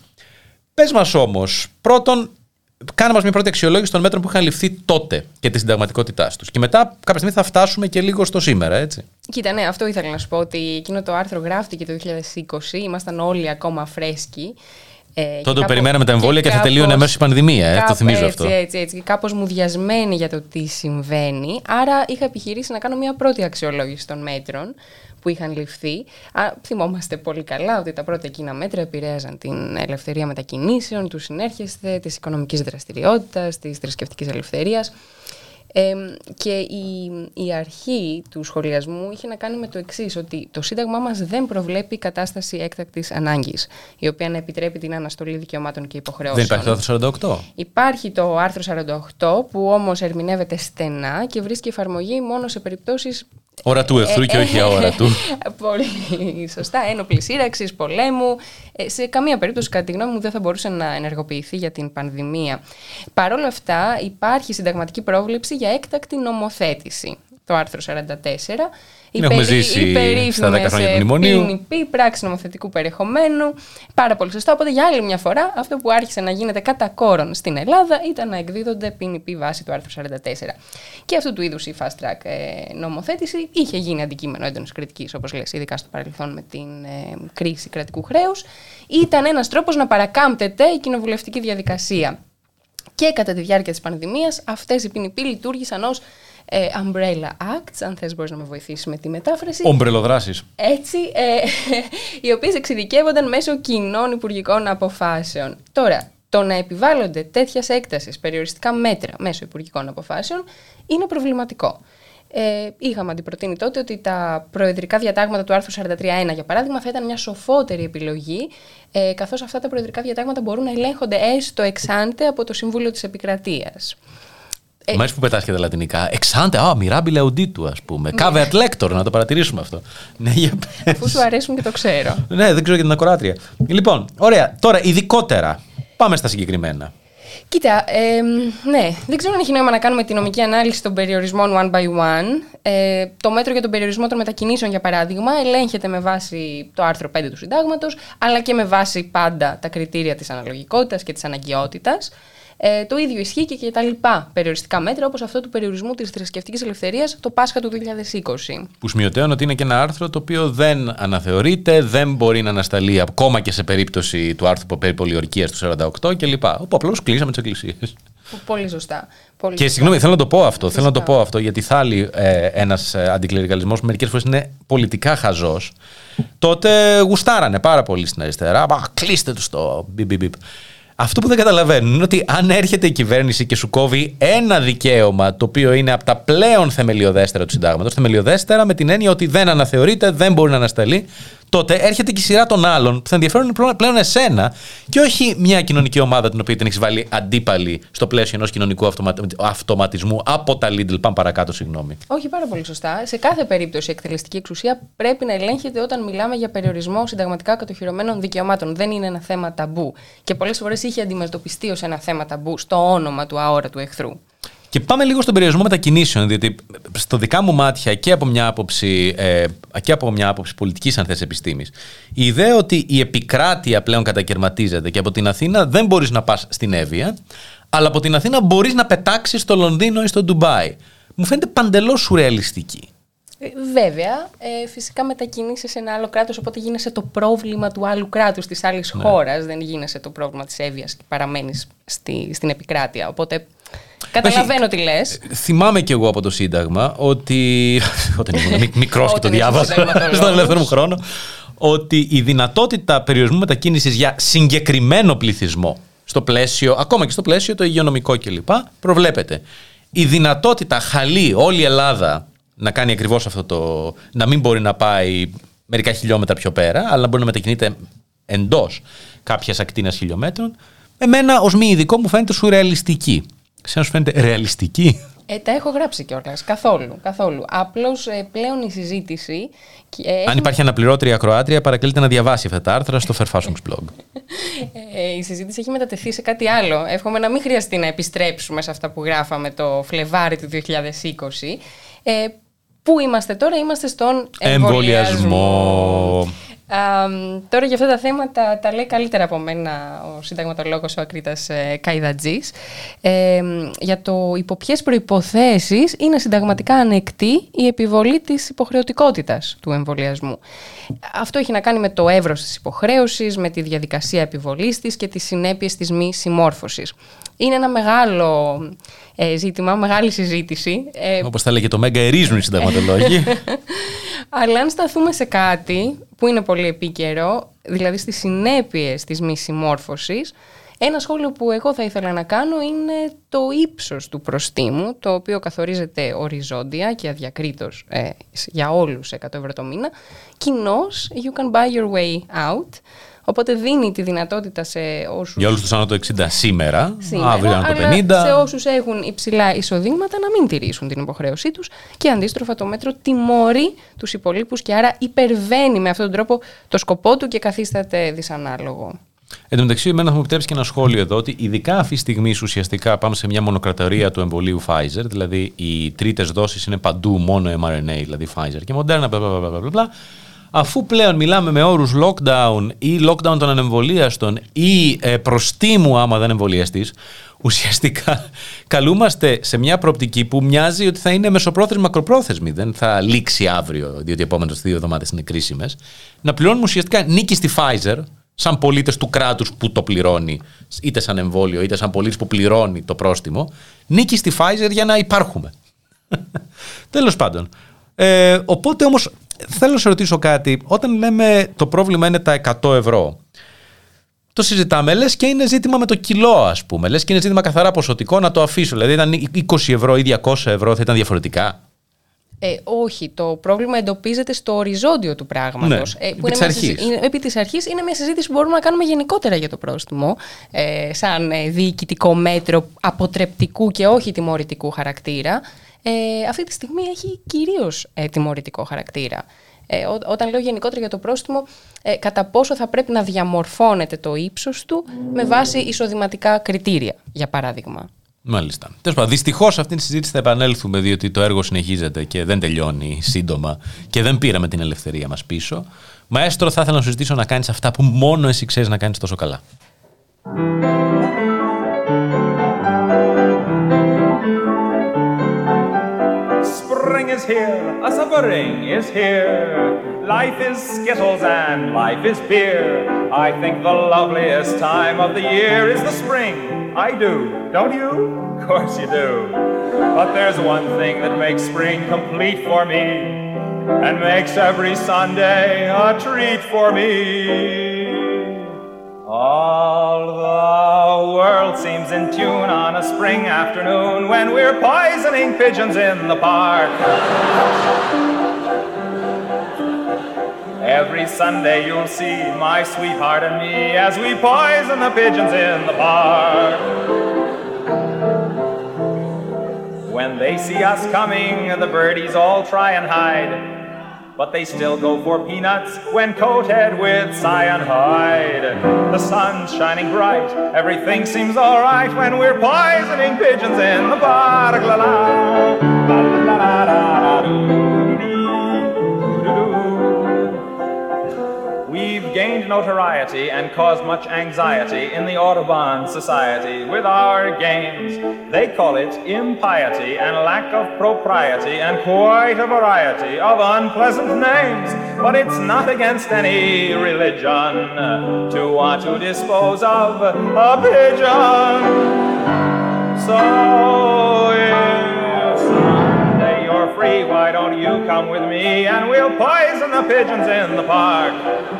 Πες μας όμως, πρώτον, κάνε μας μια πρώτη αξιολόγηση των μέτρων που είχαν ληφθεί τότε και τη συνταγματικότητά τους. Και μετά, κάποια στιγμή, θα φτάσουμε και λίγο στο σήμερα, έτσι. Κοίτα, ναι, αυτό ήθελα να σου πω ότι εκείνο το άρθρο γράφτηκε το 2020, ήμασταν όλοι ακόμα φρέσκοι. Ε, Τότε κάπου, περιμέναμε τα εμβόλια και, και θα τελείωνε μέσα η πανδημία, ε, το θυμίζω έτσι, αυτό. Έτσι, έτσι, και κάπως μουδιασμένη για το τι συμβαίνει. Άρα είχα επιχειρήσει να κάνω μια πρώτη αξιολόγηση των μέτρων που είχαν ληφθεί. Α, θυμόμαστε πολύ καλά ότι τα πρώτα εκείνα μέτρα επηρέαζαν την ελευθερία μετακινήσεων, του συνέρχεστε, της οικονομικής δραστηριότητας, της θρησκευτικής ελευθερίας. Ε, και η, η αρχή του σχολιασμού είχε να κάνει με το εξής, ότι το Σύνταγμά μας δεν προβλέπει κατάσταση έκτακτης ανάγκης, η οποία να επιτρέπει την αναστολή δικαιωμάτων και υποχρεώσεων. Δεν υπάρχει το άρθρο 48. Υπάρχει το άρθρο 48, που όμως ερμηνεύεται στενά και βρίσκει εφαρμογή μόνο σε περιπτώσεις Ορατού εχθρού και όχι αόρατου. Πολύ σωστά. Ένοπλης σύραξης, πολέμου. Ε, σε καμία περίπτωση, κατά τη γνώμη μου, δεν θα μπορούσε να ενεργοποιηθεί για την πανδημία. Παρ' όλα αυτά, υπάρχει συνταγματική πρόβλεψη για έκτακτη νομοθέτηση. Το άρθρο 44 την έχουμε ζήσει στα 10 χρόνια του μνημονίου. PNP, πράξη νομοθετικού περιεχομένου. Πάρα πολύ σωστά. Οπότε για άλλη μια φορά αυτό που άρχισε να γίνεται κατά κόρον στην Ελλάδα ήταν να εκδίδονται PNP βάσει του άρθρου 44. Και αυτού του είδους η fast track ε, νομοθέτηση είχε γίνει αντικείμενο έντονης κριτικής, όπως λες, ειδικά στο παρελθόν με την ε, κρίση κρατικού χρέους. Ήταν ένας τρόπος να παρακάμπτεται η κοινοβουλευτική διαδικασία. Και κατά τη διάρκεια της πανδημίας, αυτές οι PNP λειτουργήσαν ως ε, umbrella Acts, αν θες μπορείς να με βοηθήσεις με τη μετάφραση. Ομπρελοδράσεις. Έτσι, ε, οι οποίες εξειδικεύονταν μέσω κοινών υπουργικών αποφάσεων. Τώρα, το να επιβάλλονται τέτοια έκταση περιοριστικά μέτρα μέσω υπουργικών αποφάσεων είναι προβληματικό. Ε, είχαμε αντιπροτείνει τότε ότι τα προεδρικά διατάγματα του άρθρου 43.1, για παράδειγμα, θα ήταν μια σοφότερη επιλογή, ε, καθώς αυτά τα προεδρικά διατάγματα μπορούν να ελέγχονται έστω εξάντε από το Συμβούλιο της Επικρατείας. Ε, Μ' αρέσει που πετάς και τα λατινικά. Εξάντε, α, μιράμπιλε οντίτου, ας πούμε. Κάβερ ναι. λέκτορ, να το παρατηρήσουμε αυτό. Ναι, για Αφού σου αρέσουν και το ξέρω. ναι, δεν ξέρω για την ακράτρια. Λοιπόν, ωραία. Τώρα, ειδικότερα, πάμε στα συγκεκριμένα. Κοίτα, ε, ναι, δεν ξέρω αν έχει νόημα να κάνουμε τη νομική ανάλυση των περιορισμών one by one. Ε, το μέτρο για τον περιορισμό των μετακινήσεων, για παράδειγμα, ελέγχεται με βάση το άρθρο 5 του Συντάγματος, αλλά και με βάση πάντα τα κριτήρια της αναλογικότητας και της αναγκαιότητας. Ε, το ίδιο ισχύει και για τα λοιπά περιοριστικά μέτρα, όπως αυτό του περιορισμού της θρησκευτικής ελευθερίας το Πάσχα του 2020. Που σημειωτέων ότι είναι και ένα άρθρο το οποίο δεν αναθεωρείται, δεν μπορεί να ανασταλεί ακόμα και σε περίπτωση του άρθρου περί πολιορκίας του 48 κλπ. Όπου απλώς κλείσαμε τις εκκλησίες. Πολύ σωστά. Πολύ και συγγνώμη, θέλω να το πω αυτό. Θέλω να το πω αυτό γιατί θα άλλει ε, ένας ε, αντικλερικαλισμός που μερικές φορές είναι πολιτικά χαζός. Τότε γουστάρανε πάρα πολύ στην αριστερά. Μα κλείστε τους το μπιπ. Αυτό που δεν καταλαβαίνουν είναι ότι αν έρχεται η κυβέρνηση και σου κόβει ένα δικαίωμα το οποίο είναι από τα πλέον θεμελιωδέστερα του συντάγματος, θεμελιωδέστερα με την έννοια ότι δεν αναθεωρείται, δεν μπορεί να ανασταλεί, τότε έρχεται και η σειρά των άλλων που θα ενδιαφέρουν πλέον εσένα και όχι μια κοινωνική ομάδα την οποία την έχεις βάλει αντίπαλη στο πλαίσιο ενός κοινωνικού αυτοματισμού από τα Lidl. Πάμε παρακάτω, συγγνώμη. Όχι, πάρα πολύ σωστά. Σε κάθε περίπτωση η εκτελεστική εξουσία πρέπει να ελέγχεται όταν μιλάμε για περιορισμό συνταγματικά κατοχυρωμένων δικαιωμάτων. Δεν είναι ένα θέμα ταμπού. Και πολλές φορές είχε αντιμετωπιστεί ως ένα θέμα ταμπού στο όνομα του αόρατου εχθρού. Και πάμε λίγο στον περιορισμό μετακινήσεων, διότι στο δικά μου μάτια και από μια άποψη, ε, και από μια άποψη πολιτικής αν θες επιστήμης, η ιδέα ότι η επικράτεια πλέον κατακαιρματίζεται και από την Αθήνα δεν μπορείς να πας στην Εύβοια, αλλά από την Αθήνα μπορείς να πετάξεις στο Λονδίνο ή στο Ντουμπάι. Μου φαίνεται παντελώς σουρεαλιστική. Ε, βέβαια, ε, φυσικά μετακινήσεις σε ένα άλλο κράτος, οπότε γίνεσαι το πρόβλημα του άλλου κράτους, της άλλης ναι. χώρας. Δεν γίνεσαι το πρόβλημα της Εύβοιας και παραμένεις στη, στην επικράτεια. Οπότε Καταλαβαίνω τι λες. Θυμάμαι κι εγώ από το Σύνταγμα ότι. Όταν ήμουν μικρός και το Όταν ήσουν διάβαζα συνταγματολόγος. στον ελεύθερο μου χρόνο. Ότι η δυνατότητα περιορισμού μετακίνησης για συγκεκριμένο πληθυσμό στο πλαίσιο, ακόμα και στο πλαίσιο το υγειονομικό κλπ. προβλέπεται. Η δυνατότητα χαλή όλη η Ελλάδα να κάνει ακριβώς αυτό το. να μην μπορεί να πάει μερικά χιλιόμετρα πιο πέρα, αλλά να μπορεί να μετακινείται εντός κάποιας ακτίνας χιλιόμετρων, εμένα ως μη ειδικό μου φαίνεται σουρεαλιστική. Σε σου φαίνεται ρεαλιστική. Ε, τα έχω γράψει κιόλας. Καθόλου. καθόλου. Απλώς πλέον η συζήτηση. και, ε, Αν έχει- υπάρχει αναπληρώτρια Κροάτρια, παρακλείται να διαβάσει αυτά τα άρθρα στο Fairfashions blog. Ε, η συζήτηση έχει μετατεθεί σε κάτι άλλο. Εύχομαι να μην χρειαστεί να επιστρέψουμε σε αυτά που γράφαμε το Φλεβάρι του 2020. Ε, πού είμαστε τώρα, είμαστε στον εμβολιασμό. Αμ, τώρα για αυτά τα θέματα τα λέει καλύτερα από μένα ο συνταγματολόγος ο Ακρίτας ε, Καϊδατζής. Ε, για το υπό ποιες προϋποθέσεις είναι συνταγματικά ανεκτή η επιβολή της υποχρεωτικότητας του εμβολιασμού. Αυτό έχει να κάνει με το εύρος της υποχρέωσης, με τη διαδικασία επιβολής της και τις συνέπειες της μη συμμόρφωσης. Είναι ένα μεγάλο ε, ζήτημα, μεγάλη συζήτηση. Ε, Όπως τα λέγε το Μέγκα, ερίζουν οι συνταγματολόγοι. αλλά αν σταθούμε σε κάτι που είναι πολύ επίκαιρο, δηλαδή στις συνέπειες της μη συμμόρφωσης, ένα σχόλιο που εγώ θα ήθελα να κάνω είναι το ύψος του προστίμου, το οποίο καθορίζεται οριζόντια και αδιακρίτως ε, για όλους 100 ευρώ το μήνα. Κοινώς, you can buy your way out, οπότε δίνει τη δυνατότητα σε όσους... Για όλους τους άνω το 60 σήμερα, Σήμερα, αύριο άνω το αλλά 50. σε όσους έχουν υψηλά εισοδήματα να μην τηρήσουν την υποχρέωσή τους και αντίστροφα το μέτρο τιμωρεί τους υπολείπους και άρα υπερβαίνει με αυτόν τον τρόπο το σκοπό του και καθίσταται δυσανάλογο. Εν τω μεταξύ, εμένα θα μου επιτρέψει και ένα σχόλιο εδώ ότι ειδικά αυτή τη στιγμή ουσιαστικά πάμε σε μια μονοκρατορία του εμβολίου Pfizer, δηλαδή οι τρίτες δόσεις είναι παντού μόνο mRNA, δηλαδή Pfizer και Moderna, bla, bla, bla, bla, bla, bla. Αφού πλέον μιλάμε με όρους lockdown ή lockdown των ανεμβολίαστων ή ε, προστίμου άμα δεν εμβολιαστείς, ουσιαστικά καλούμαστε σε μια προοπτική που μοιάζει ότι θα είναι μεσοπρόθεσμη μακροπρόθεσμη. Δεν θα λήξει αύριο, διότι οι επόμενες δύο εβδομάδες είναι κρίσιμες. Να πληρώνουμε ουσιαστικά νίκη στη Pfizer, σαν πολίτες του κράτους που το πληρώνει, είτε σαν εμβόλιο, είτε σαν πολίτης που πληρώνει το πρόστιμο, νίκη στη Pfizer για να υπάρχουμε. Τέλος πάντων. Ε, οπότε όμως θέλω να σε ρωτήσω κάτι. Όταν λέμε το πρόβλημα είναι τα 100 ευρώ, το συζητάμε, λες και είναι ζήτημα με το κιλό, ας πούμε. Λες και είναι ζήτημα καθαρά ποσοτικό να το αφήσω. Δηλαδή, ήταν 20 ευρώ ή 200 ευρώ, θα ήταν διαφορετικά; Ε, όχι, το πρόβλημα εντοπίζεται στο οριζόντιο του πράγματος. Ναι, ε, επί είναι της μια αρχής. συζη- είναι- επί της αρχής είναι μια συζήτηση που μπορούμε να κάνουμε γενικότερα για το πρόστιμο, ε, σαν ε, διοικητικό μέτρο αποτρεπτικού και όχι τιμωρητικού χαρακτήρα. Ε, αυτή τη στιγμή έχει κυρίως ε, τιμωρητικό χαρακτήρα. Ε, ό- όταν λέω γενικότερα για το πρόστιμο, ε, κατά πόσο θα πρέπει να διαμορφώνεται το ύψος του με βάση εισοδηματικά κριτήρια, για παράδειγμα. Μάλιστα. Τέλος πάντων, δυστυχώς σε αυτήν τη συζήτηση θα επανέλθουμε, διότι το έργο συνεχίζεται και δεν τελειώνει σύντομα και δεν πήραμε την ελευθερία μας πίσω. Μαέστρο, θα ήθελα να σου ζητήσω να κάνεις αυτά που μόνο εσύ ξέρεις να κάνεις τόσο καλά. Here, a spring is here. Life is skittles and life is beer. I think the loveliest time of the year is the spring. I do, don't you? Of course you do. But there's one thing that makes spring complete for me and makes every Sunday a treat for me. All the world seems in tune on a spring afternoon when we're poisoning pigeons in the park. Every Sunday you'll see my sweetheart and me as we poison the pigeons in the park. When they see us coming, the birdies all try and hide. But they still go for peanuts when coated with cyanide. The sun's shining bright, everything seems alright when we're poisoning pigeons in the park. La la, la la la notoriety and cause much anxiety in the Audubon Society with our games. They call it impiety and lack of propriety and quite a variety of unpleasant names. But it's not against any religion to want to dispose of a pigeon. So if you're free, why don't you come with me and we'll poison the pigeons in the park?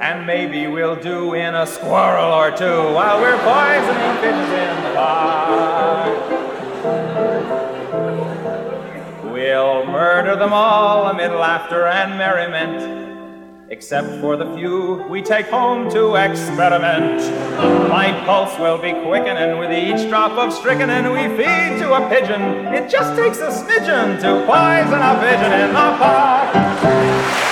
And maybe we'll do in a squirrel or two while we're poisoning pigeons in the park. We'll murder them all amid laughter and merriment. Except for the few we take home to experiment. My pulse will be quickening with each drop of strychnine we feed to a pigeon. It just takes a smidgen to poison a pigeon in the park.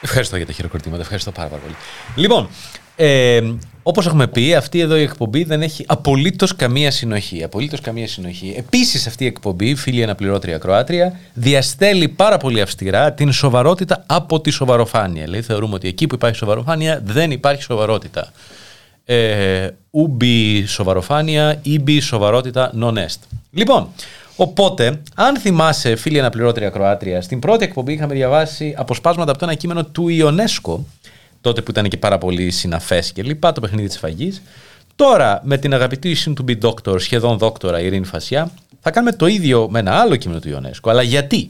Ευχαριστώ για τα χειροκροτήματα. Ευχαριστώ πάρα, πάρα πολύ. Λοιπόν, ε, όπως έχουμε πει, αυτή εδώ η εκπομπή δεν έχει απολύτως καμία συνοχή. Απολύτως καμία συνοχή. Επίσης, αυτή η εκπομπή, φίλη αναπληρώτρια Κροάτρια, διαστέλει πάρα πολύ αυστηρά την σοβαρότητα από τη σοβαροφάνεια. Δηλαδή, θεωρούμε ότι εκεί που υπάρχει σοβαροφάνεια δεν υπάρχει σοβαρότητα. Ε, ουμπι σοβαροφάνεια, ήμπι σοβαρότητα non-est. Λοιπόν, Οπότε, αν θυμάσαι, φίλη αναπληρώτρια Κροάτρια, στην πρώτη εκπομπή είχαμε διαβάσει αποσπάσματα από το ένα κείμενο του Ιονέσκο, τότε που ήταν και πάρα πολύ συναφές και λοιπά, το παιχνίδι της φαγής. Τώρα, με την αγαπητή συν του be doctor, σχεδόν δόκτωρα Ειρήνη Φασιά, θα κάνουμε το ίδιο με ένα άλλο κείμενο του Ιονέσκο. Αλλά γιατί;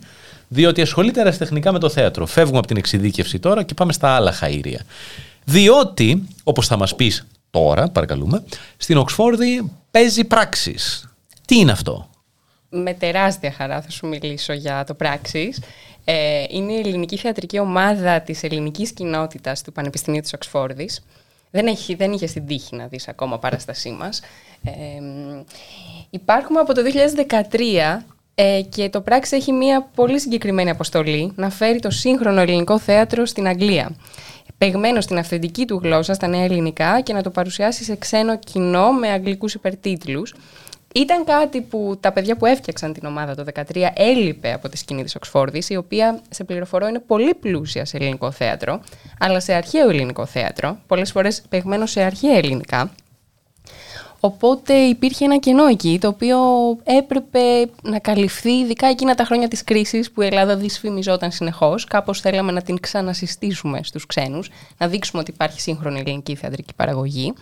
Διότι ασχολείται αεραστεχνικά με το θέατρο. Φεύγουμε από την εξειδίκευση τώρα και πάμε στα άλλα χαΐρια. Διότι, όπως θα μας πεις τώρα, παρακαλούμε, στην Οξφόρδη παίζει πράξη. Τι είναι αυτό; Με τεράστια χαρά θα σου μιλήσω για το Πράξης. Ε, είναι η ελληνική θεατρική ομάδα της ελληνικής κοινότητας του Πανεπιστημίου της Οξφόρδης. Δεν, έχει, δεν είχε στην τύχη να δεις ακόμα παράστασή μας. Ε, υπάρχουμε από το 2013 ε, και το Πράξη έχει μια πολύ συγκεκριμένη αποστολή να φέρει το σύγχρονο ελληνικό θέατρο στην Αγγλία. Πεγμένο στην αυθεντική του γλώσσα, στα νέα ελληνικά και να το παρουσιάσει σε ξένο κοινό με αγγλικούς υπερτίτλους. Ήταν κάτι που τα παιδιά που έφτιαξαν την ομάδα το 2013 έλειπε από τη σκηνή της Οξφόρδης, η οποία, σε πληροφορώ, είναι πολύ πλούσια σε ελληνικό θέατρο, αλλά σε αρχαίο ελληνικό θέατρο, πολλές φορές παιγμένο σε αρχαία ελληνικά, Οπότε υπήρχε ένα κενό εκεί, το οποίο έπρεπε να καλυφθεί, ειδικά εκείνα τα χρόνια της κρίσης που η Ελλάδα δυσφημιζόταν συνεχώς. Κάπως θέλαμε να την ξανασυστήσουμε στους ξένους, να δείξουμε ότι υπάρχει σύγχρονη ελληνική θεατρική παραγωγή.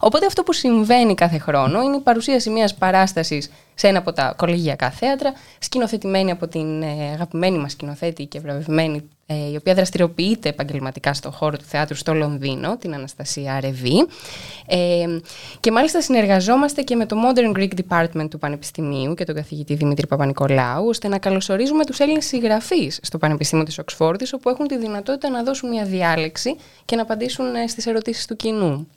Οπότε αυτό που συμβαίνει κάθε χρόνο είναι η παρουσίαση μιας παράστασης σε ένα από τα κολεγιακά θέατρα, σκηνοθετημένη από την ε, αγαπημένη μας σκηνοθέτη και βραβευμένη ε, η οποία δραστηριοποιείται επαγγελματικά στον χώρο του θεάτρου στο Λονδίνο, την Αναστασία Ρεβή. Ε, και μάλιστα συνεργαζόμαστε και με το Modern Greek Department του Πανεπιστημίου και τον καθηγητή Δημήτρη Παπα-Νικολάου, ώστε να καλωσορίζουμε τους Έλληνες συγγραφείς στο Πανεπιστήμιο της Οξφόρδης, όπου έχουν τη δυνατότητα να δώσουν μια διάλεξη και να απαντήσουν ε, στις ερωτήσεις του κοινού.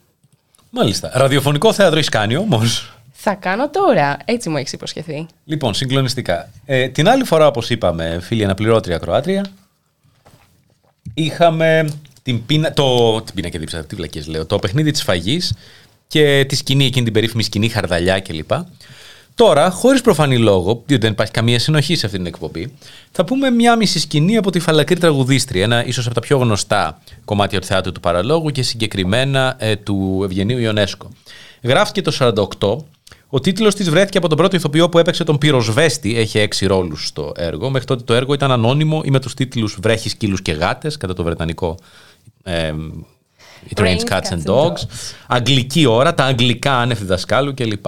Μάλιστα. Ραδιοφωνικό θέατρο έχεις κάνει όμως; Θα κάνω τώρα. Έτσι μου έχεις υποσχεθεί. Λοιπόν, συγκλονιστικά. Ε, την άλλη φορά, όπως είπαμε, φίλη αναπληρώτρια Κροάτρια, είχαμε την πίνα, το, την πίνα και δίψα, τι βλακές λέω, το παιχνίδι της φαγής και τη σκηνή, εκείνη την περίφημη σκηνή, χαρδαλιά κλπ. Τώρα, χωρίς προφανή λόγο, διότι δεν υπάρχει καμία συνοχή σε αυτή την εκπομπή, θα πούμε μια μισή σκηνή από τη Φαλακρή Τραγουδίστρια, ένα ίσως από τα πιο γνωστά κομμάτια του θεάτρου του παραλόγου και συγκεκριμένα ε, του Ευγενίου Ιονέσκο. Γράφτηκε το 48 ο τίτλος της βρέθηκε από τον πρώτο ηθοποιό που έπαιξε τον Πυροσβέστη. Έχει έξι ρόλους στο έργο. Μέχρι τότε το έργο ήταν ανώνυμο ή με τους τίτλους Βρέχεις, σκύλους και γάτες, κατά το βρετανικό. Ε, It Rains Cats and Dogs. Αγγλική ώρα, τα αγγλικά άνευ διδασκάλου κλπ.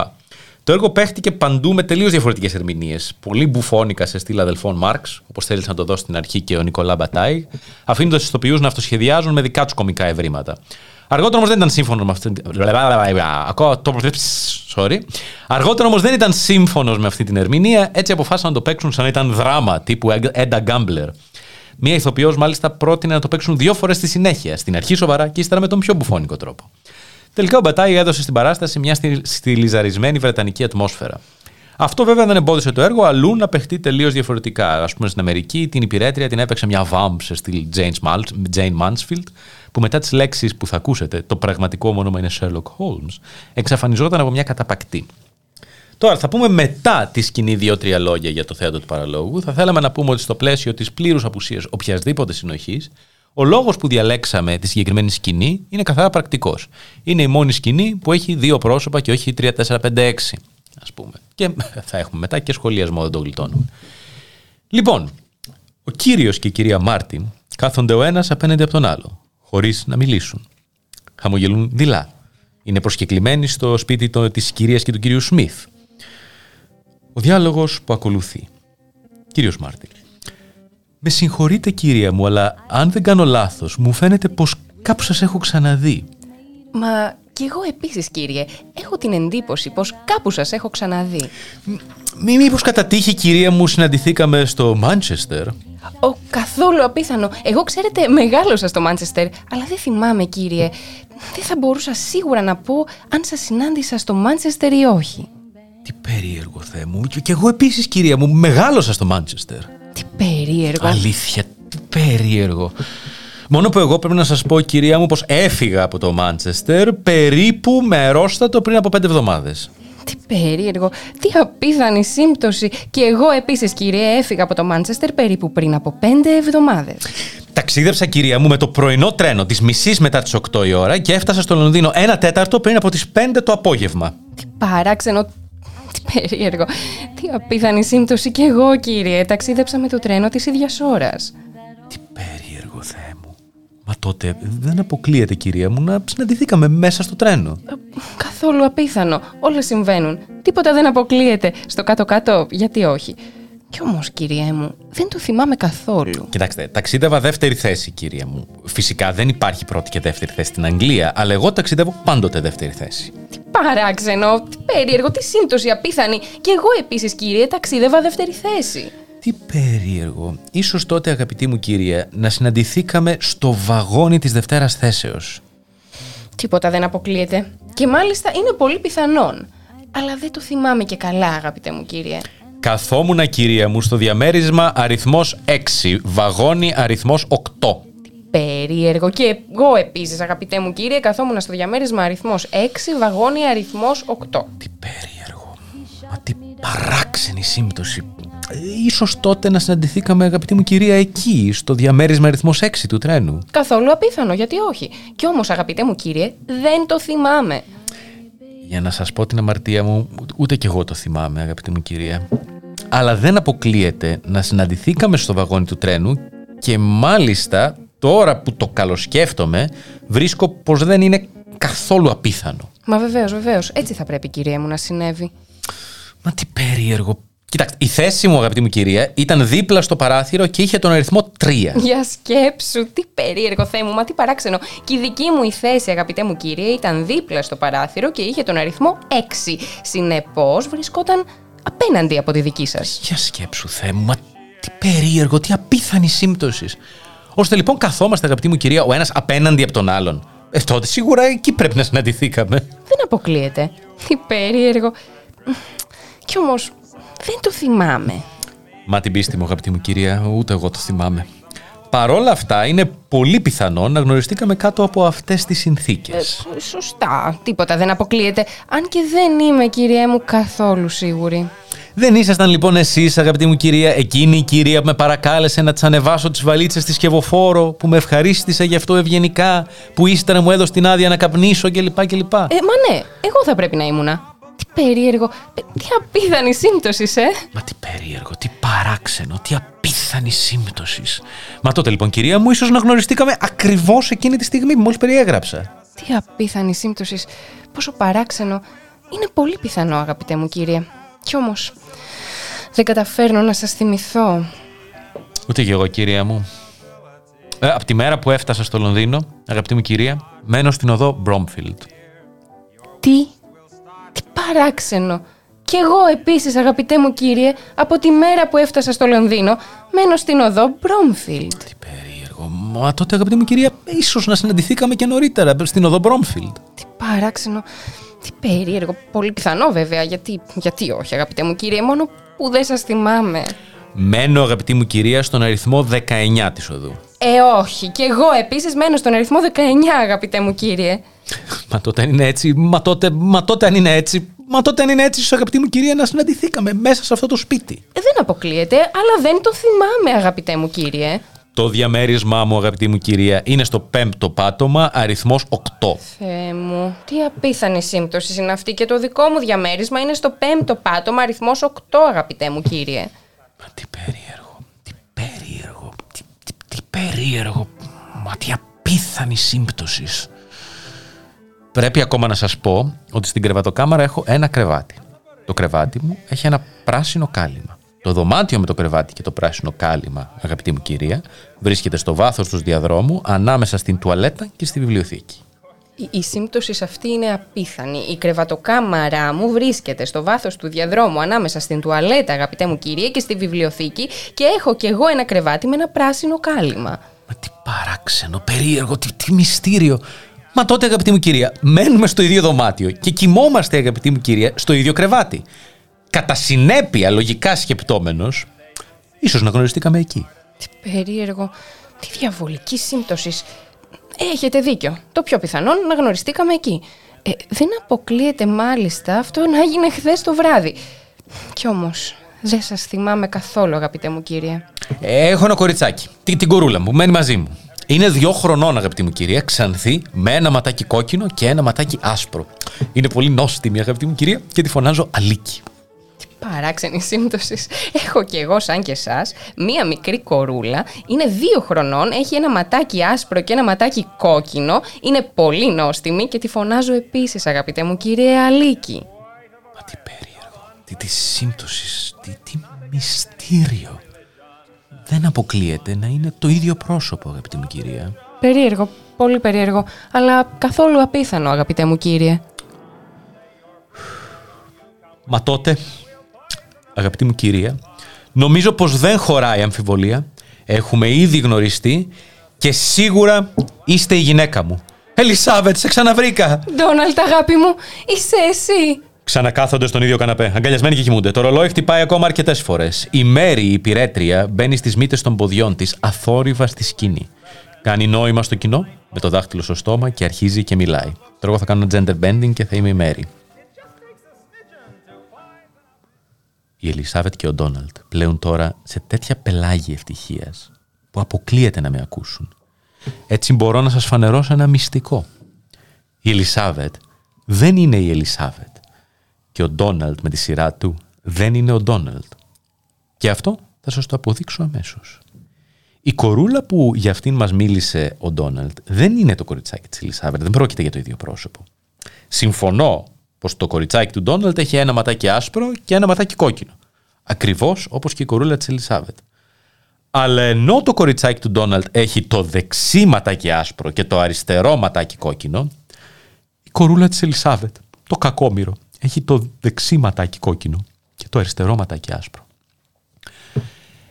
Το έργο παίχτηκε παντού με τελείως διαφορετικές ερμηνείες. Πολύ μπουφώνικα σε στήλα αδελφών Μάρξ, όπως θέλεις να το δώσεις στην αρχή και ο Νικολά Μπατάι, αφήνοντας τους ηθοποιούς να αυτοσχεδιάζουν με δικά τους κομικά ευρήματα. Αργότερα όμως δεν ήταν σύμφωνος με αυτή. Sorry. Αργότερα όμως δεν ήταν σύμφωνος με αυτή την ερμηνεία, έτσι αποφάσισαν να το παίξουν σαν να ήταν δράμα τύπου Edda Gambler. Μία ηθοποιός μάλιστα πρότεινε να το παίξουν δύο φορές στη συνέχεια, στην αρχή σοβαρά και ύστερα με τον πιο μπουφώνικο τρόπο. Τελικά ο Μπατάι έδωσε στην παράσταση μια στυλιζαρισμένη βρετανική ατμόσφαιρα. Αυτό βέβαια δεν εμπόδισε το έργο αλλού να παιχτεί τελείως διαφορετικά. Α πούμε στην Αμερική την υπηρέτρια την έπαιξε μια vamp σε στυλ Jane Mansfield, που μετά τις λέξεις που θα ακούσετε, το πραγματικό μου όνομα είναι Sherlock Holmes, εξαφανιζόταν από μια καταπακτή. Τώρα, θα πούμε μετά τη σκηνή δύο-τρία λόγια για το θέατρο του παραλόγου. Θα θέλαμε να πούμε ότι στο πλαίσιο της πλήρους απουσίας οποιασδήποτε συνοχής, ο λόγος που διαλέξαμε τη συγκεκριμένη σκηνή είναι καθαρά πρακτικός. Είναι η μόνη σκηνή που έχει δύο πρόσωπα και όχι 3, 4, 5, 6, ας πούμε. Και θα έχουμε μετά και σχολιασμό, δεν το γλιτώνουμε. Λοιπόν, ο κύριος και η κυρία Μάρτιν κάθονται ο ένας απέναντι από τον άλλο χωρίς να μιλήσουν. Χαμογελούν δειλά. Είναι προσκεκλημένοι στο σπίτι το- της κυρίας και του κυρίου Σμιθ. Ο διάλογος που ακολουθεί. Κύριος Μάρτιν. Με συγχωρείτε κυρία μου, αλλά αν δεν κάνω λάθος, μου φαίνεται πως κάπου σας έχω ξαναδεί. Μα κι εγώ επίσης κύριε, έχω την εντύπωση πως κάπου σας έχω ξαναδεί. Μη μήπως κατά τύχη κυρία μου συναντηθήκαμε στο Μάντσεστερ. Ο καθόλου απίθανο. Εγώ ξέρετε μεγάλωσα στο Μάντσεστερ, αλλά δεν θυμάμαι κύριε. Δεν θα μπορούσα σίγουρα να πω αν σας συνάντησα στο Μάντσεστερ ή όχι. Τι περίεργο Θεέ μου. Και, και εγώ επίσης κυρία μου μεγάλωσα στο Μάντσεστερ. Τι περίεργο. Αλήθεια, τι περίεργο. Μόνο που εγώ πρέπει να σας πω κυρία μου πως έφυγα από το Μάντσεστερ περίπου με αερόστατο πριν από πέντε εβδομάδες. Τι περίεργο. Τι απίθανη σύμπτωση. Και εγώ επίσης κύριε έφυγα από το Μάντσεστερ περίπου πριν από πέντε εβδομάδες. Ταξίδευσα κυρία μου με το πρωινό τρένο της μισής μετά τις 8 η ώρα και έφτασα στο Λονδίνο ένα τέταρτο πριν από τις 5 το απόγευμα. Τι παράξενο. Τι περίεργο. Τι απίθανη σύμπτωση. Και εγώ κύριε ταξίδεψα με το τρένο της ίδιας ώρας. Τι περίεργο Θεέ μου. Μα τότε δεν αποκλείεται κυρία μου να συναντηθήκαμε μέσα στο τρένο. Ε, Καθόλου απίθανο. Όλα συμβαίνουν. Τίποτα δεν αποκλείεται. Στο κάτω-κάτω, γιατί όχι; Κι όμως, κυριέ μου, δεν το θυμάμαι καθόλου. Κοιτάξτε, ταξίδευα δεύτερη θέση, κυρία μου. Φυσικά δεν υπάρχει πρώτη και δεύτερη θέση στην Αγγλία, αλλά εγώ ταξιδεύω πάντοτε δεύτερη θέση. Τι παράξενο, τι περίεργο, τι σύμπτωση απίθανη. Και εγώ επίσης, κύριε, ταξίδευα δεύτερη θέση. Τι περίεργο. Ίσως τότε, αγαπητή μου κυρία, να συναντηθήκαμε στο βαγόνι της Δευτέρας θέσεως. Τίποτα δεν αποκλείεται. Και μάλιστα είναι πολύ πιθανόν. Αλλά δεν το θυμάμαι και καλά, αγαπητέ μου κύριε. Καθόμουνα, κυρία μου, στο διαμέρισμα αριθμός 6, βαγόνι αριθμός 8. Περίεργο. Και εγώ επίσης, αγαπητέ μου κύριε, καθόμουν στο διαμέρισμα αριθμός 6, βαγόνι αριθμός 8. Τι περίεργο. Μα τι παράξενη σύμπτωση. Ε, Ίσως τότε να συναντηθήκαμε, αγαπητή μου κυρία, εκεί, στο διαμέρισμα αριθμός 6 του τρένου. Καθόλου απίθανο, γιατί όχι. Κι όμως, αγαπητέ μου κύριε, δεν το θυμάμαι. Για να σας πω την αμαρτία μου, ούτε κι εγώ το θυμάμαι, αγαπητή μου κυρία. Αλλά δεν αποκλείεται να συναντηθήκαμε στο βαγόνι του τρένου και μάλιστα τώρα που το καλοσκέφτομαι βρίσκω πως δεν είναι καθόλου απίθανο. Μα βεβαίως, βεβαίως. Έτσι θα πρέπει, κυρία μου, να συνέβη. Μα τι περίεργο. Κοιτάξτε, η θέση μου, αγαπητή μου κυρία, ήταν δίπλα στο παράθυρο και είχε τον αριθμό 3. Για σκέψου, τι περίεργο Θεέ μου, μα τι παράξενο. Και η δική μου η θέση, αγαπητέ μου κύριε, ήταν δίπλα στο παράθυρο και είχε τον αριθμό 6. Συνεπώς βρισκόταν απέναντι από τη δική σας. Για σκέψου, Θεέ μου, μα τι περίεργο, τι απίθανη σύμπτωση. Ώστε λοιπόν καθόμαστε, αγαπητή μου κυρία, ο ένας απέναντι από τον άλλον. Ε, τότε σίγουρα εκεί πρέπει να συναντηθήκαμε. Δεν αποκλείεται. Τι περίεργο. Κι όμως δεν το θυμάμαι. Μα την πίστη μου, αγαπητή μου κυρία, ούτε εγώ το θυμάμαι. Παρόλα αυτά, είναι πολύ πιθανό να γνωριστήκαμε κάτω από αυτές τις συνθήκες. Ε, σωστά, τίποτα δεν αποκλείεται. Αν και δεν είμαι, κυρία μου, καθόλου σίγουρη. Δεν ήσασταν λοιπόν εσείς, αγαπητή μου κυρία, εκείνη η κυρία που με παρακάλεσε να της ανεβάσω τις βαλίτσες στη σκευοφόρο, που με ευχαρίστησε γι' αυτό ευγενικά, που ύστερα μου έδωσε την άδεια να καπνίσω κλπ. κλπ. Ε, μα ναι, εγώ θα πρέπει να ήμουνα. Τι περίεργο, ε, τι απίθανη σύμπτωσης, ε. Μα τι περίεργο, τι παράξενο, τι απίθανη σύμπτωσης. Μα τότε λοιπόν, κυρία μου, ίσως να γνωριστήκαμε ακριβώς εκείνη τη στιγμή που μόλις περιέγραψα. Τι απίθανη σύμπτωσης. Πόσο παράξενο. Είναι πολύ πιθανό, αγαπητέ μου κύριε. Κι όμως, δεν καταφέρνω να σας θυμηθώ. Ούτε και εγώ, κυρία μου. Ε, από τη μέρα που έφτασα στο Λονδίνο, αγαπητή μου κυρία, μένω στην οδό Μπρόμφιλντ. Τι, τι παράξενο. Κι εγώ επίσης, αγαπητέ μου κύριε, από τη μέρα που έφτασα στο Λονδίνο, μένω στην οδό Μπρόμφιλντ. Τι περίεργο. Μα τότε, αγαπητή μου κυρία, ίσως να συναντηθήκαμε και νωρίτερα στην οδό Μπρόμφιλντ. Τι παράξενο. Τι περίεργο. Πολύ πιθανό βέβαια. Γιατί, γιατί όχι, αγαπητέ μου κύριε, μόνο που δεν σας θυμάμαι. Μένω, αγαπητή μου κυρία, στον αριθμό 19 της οδού. Ε, όχι. Κι εγώ επίσης μένω στον αριθμό 19, αγαπητέ μου κύριε. Μα τότε αν είναι έτσι, μα τότε, μα τότε αν είναι έτσι, μα τότε αν είναι έτσι, ίσως, αγαπητή μου κυρία, να συναντηθήκαμε μέσα σε αυτό το σπίτι. Ε, δεν αποκλείεται, αλλά δεν το θυμάμαι, αγαπητέ μου κύριε. Το διαμέρισμά μου, αγαπητή μου κυρία, είναι στο πέμπτο πάτωμα, αριθμός 8. Θεέ μου, τι απίθανη σύμπτωση είναι αυτή και το δικό μου διαμέρισμα είναι στο πέμπτο πάτωμα, αριθμός 8, αγαπητέ μου κύριε. Μα τι περίεργο, τι περίεργο, τι, τι, τι περίεργο, μα τι απίθανη σύμπτωσης. Πρέπει ακόμα να σας πω ότι στην κρεβατοκάμαρα έχω ένα κρεβάτι. Το κρεβάτι μου έχει ένα πράσινο κάλυμα. Το δωμάτιο με το κρεβάτι και το πράσινο κάλυμα, αγαπητή μου κυρία, βρίσκεται στο βάθος του διαδρόμου ανάμεσα στην τουαλέτα και στη βιβλιοθήκη. Η, η σύμπτωση σε αυτή είναι απίθανη. Η κρεβατοκάμαρά μου βρίσκεται στο βάθος του διαδρόμου ανάμεσα στην τουαλέτα, αγαπητέ μου κυρία, και στη βιβλιοθήκη και έχω κι εγώ ένα κρεβάτι με ένα πράσινο κάλυμα. Μα τι παράξενο, περίεργο, τι, τι μυστήριο. Μα τότε, αγαπητή μου κυρία, μένουμε στο ίδιο δωμάτιο και κοιμόμαστε, αγαπητή μου κυρία, στο ίδιο κρεβάτι. Κατά συνέπεια, λογικά σκεπτόμενος, ίσως να γνωριστήκαμε εκεί. Τι περίεργο. Τι διαβολική σύμπτωσης. Έχετε δίκιο. Το πιο πιθανόν να γνωριστήκαμε εκεί. Ε, δεν αποκλείεται μάλιστα αυτό να έγινε χθες το βράδυ. Κι όμως, δεν σας θυμάμαι καθόλου, αγαπητέ μου κύριε. Έχω ένα κοριτσάκι, την, την κορούλα μου, που μένει μαζί μου. Είναι δύο χρονών, αγαπητή μου κυρία, ξανθή, με ένα ματάκι κόκκινο και ένα ματάκι άσπρο. Είναι πολύ νόστιμη, αγαπητή μου κυρία, και τη φωνάζω Αλίκη. Τι παράξενη σύμπτωσης. Έχω κι εγώ, σαν και εσάς, μία μικρή κορούλα. Είναι δύο χρονών, έχει ένα ματάκι άσπρο και ένα ματάκι κόκκινο. Είναι πολύ νόστιμη και τη φωνάζω επίσης, αγαπητέ μου κύριε Αλίκη. Μα τι περίεργο, τι, τι σύμπτωσης, τι, τι μυστήριο. Δεν αποκλείεται να είναι το ίδιο πρόσωπο, αγαπητή μου κυρία. Περίεργο, πολύ περίεργο, αλλά καθόλου απίθανο, αγαπητέ μου κύριε. Μα τότε, αγαπητή μου κυρία, νομίζω πως δεν χωράει αμφιβολία. Έχουμε ήδη γνωριστεί και σίγουρα είστε η γυναίκα μου. Ελισάβετ, σε ξαναβρήκα! Ντόναλτ, αγάπη μου, είσαι εσύ. Ξανακάθονται στον ίδιο καναπέ, αγκαλιασμένοι και κοιμούνται. Το ρολόι χτυπάει ακόμα αρκετές φορές. Η Μέρη, η πυρέτρια, μπαίνει στις μύτες των ποδιών της, αθόρυβα στη σκηνή. Κάνει νόημα στο κοινό, με το δάχτυλο στο στόμα και αρχίζει και μιλάει. Τώρα εγώ θα κάνω gender bending και θα είμαι η Μέρη. Η Ελισάβετ και ο Ντόναλτ πλέουν τώρα σε τέτοια πελάγη ευτυχίας που αποκλείεται να με ακούσουν. Έτσι μπορώ να σας φανερώσω ένα μυστικό. Η Ελισάβετ δεν είναι η Ελισάβετ και ο Ντόναλτ με τη σειρά του δεν είναι ο Ντόναλτ. Και αυτό θα σας το αποδείξω αμέσως. Η κορούλα που για αυτήν μας μίλησε ο Ντόναλτ δεν είναι το κοριτσάκι της Ελισάβετ, δεν πρόκειται για το ίδιο πρόσωπο. Συμφωνώ πως το κοριτσάκι του Ντόναλτ έχει ένα ματάκι άσπρο και ένα ματάκι κόκκινο. Ακριβώς όπως και η κορούλα της Ελισάβετ. Αλλά ενώ το κοριτσάκι του Ντόναλτ έχει το δεξί ματάκι άσπρο και το αριστερό ματάκι κόκκινο, η κορούλα της Ελισάβετ, το κακόμοιρο, έχει το δεξί ματάκι κόκκινο και το αριστερό ματάκι άσπρο.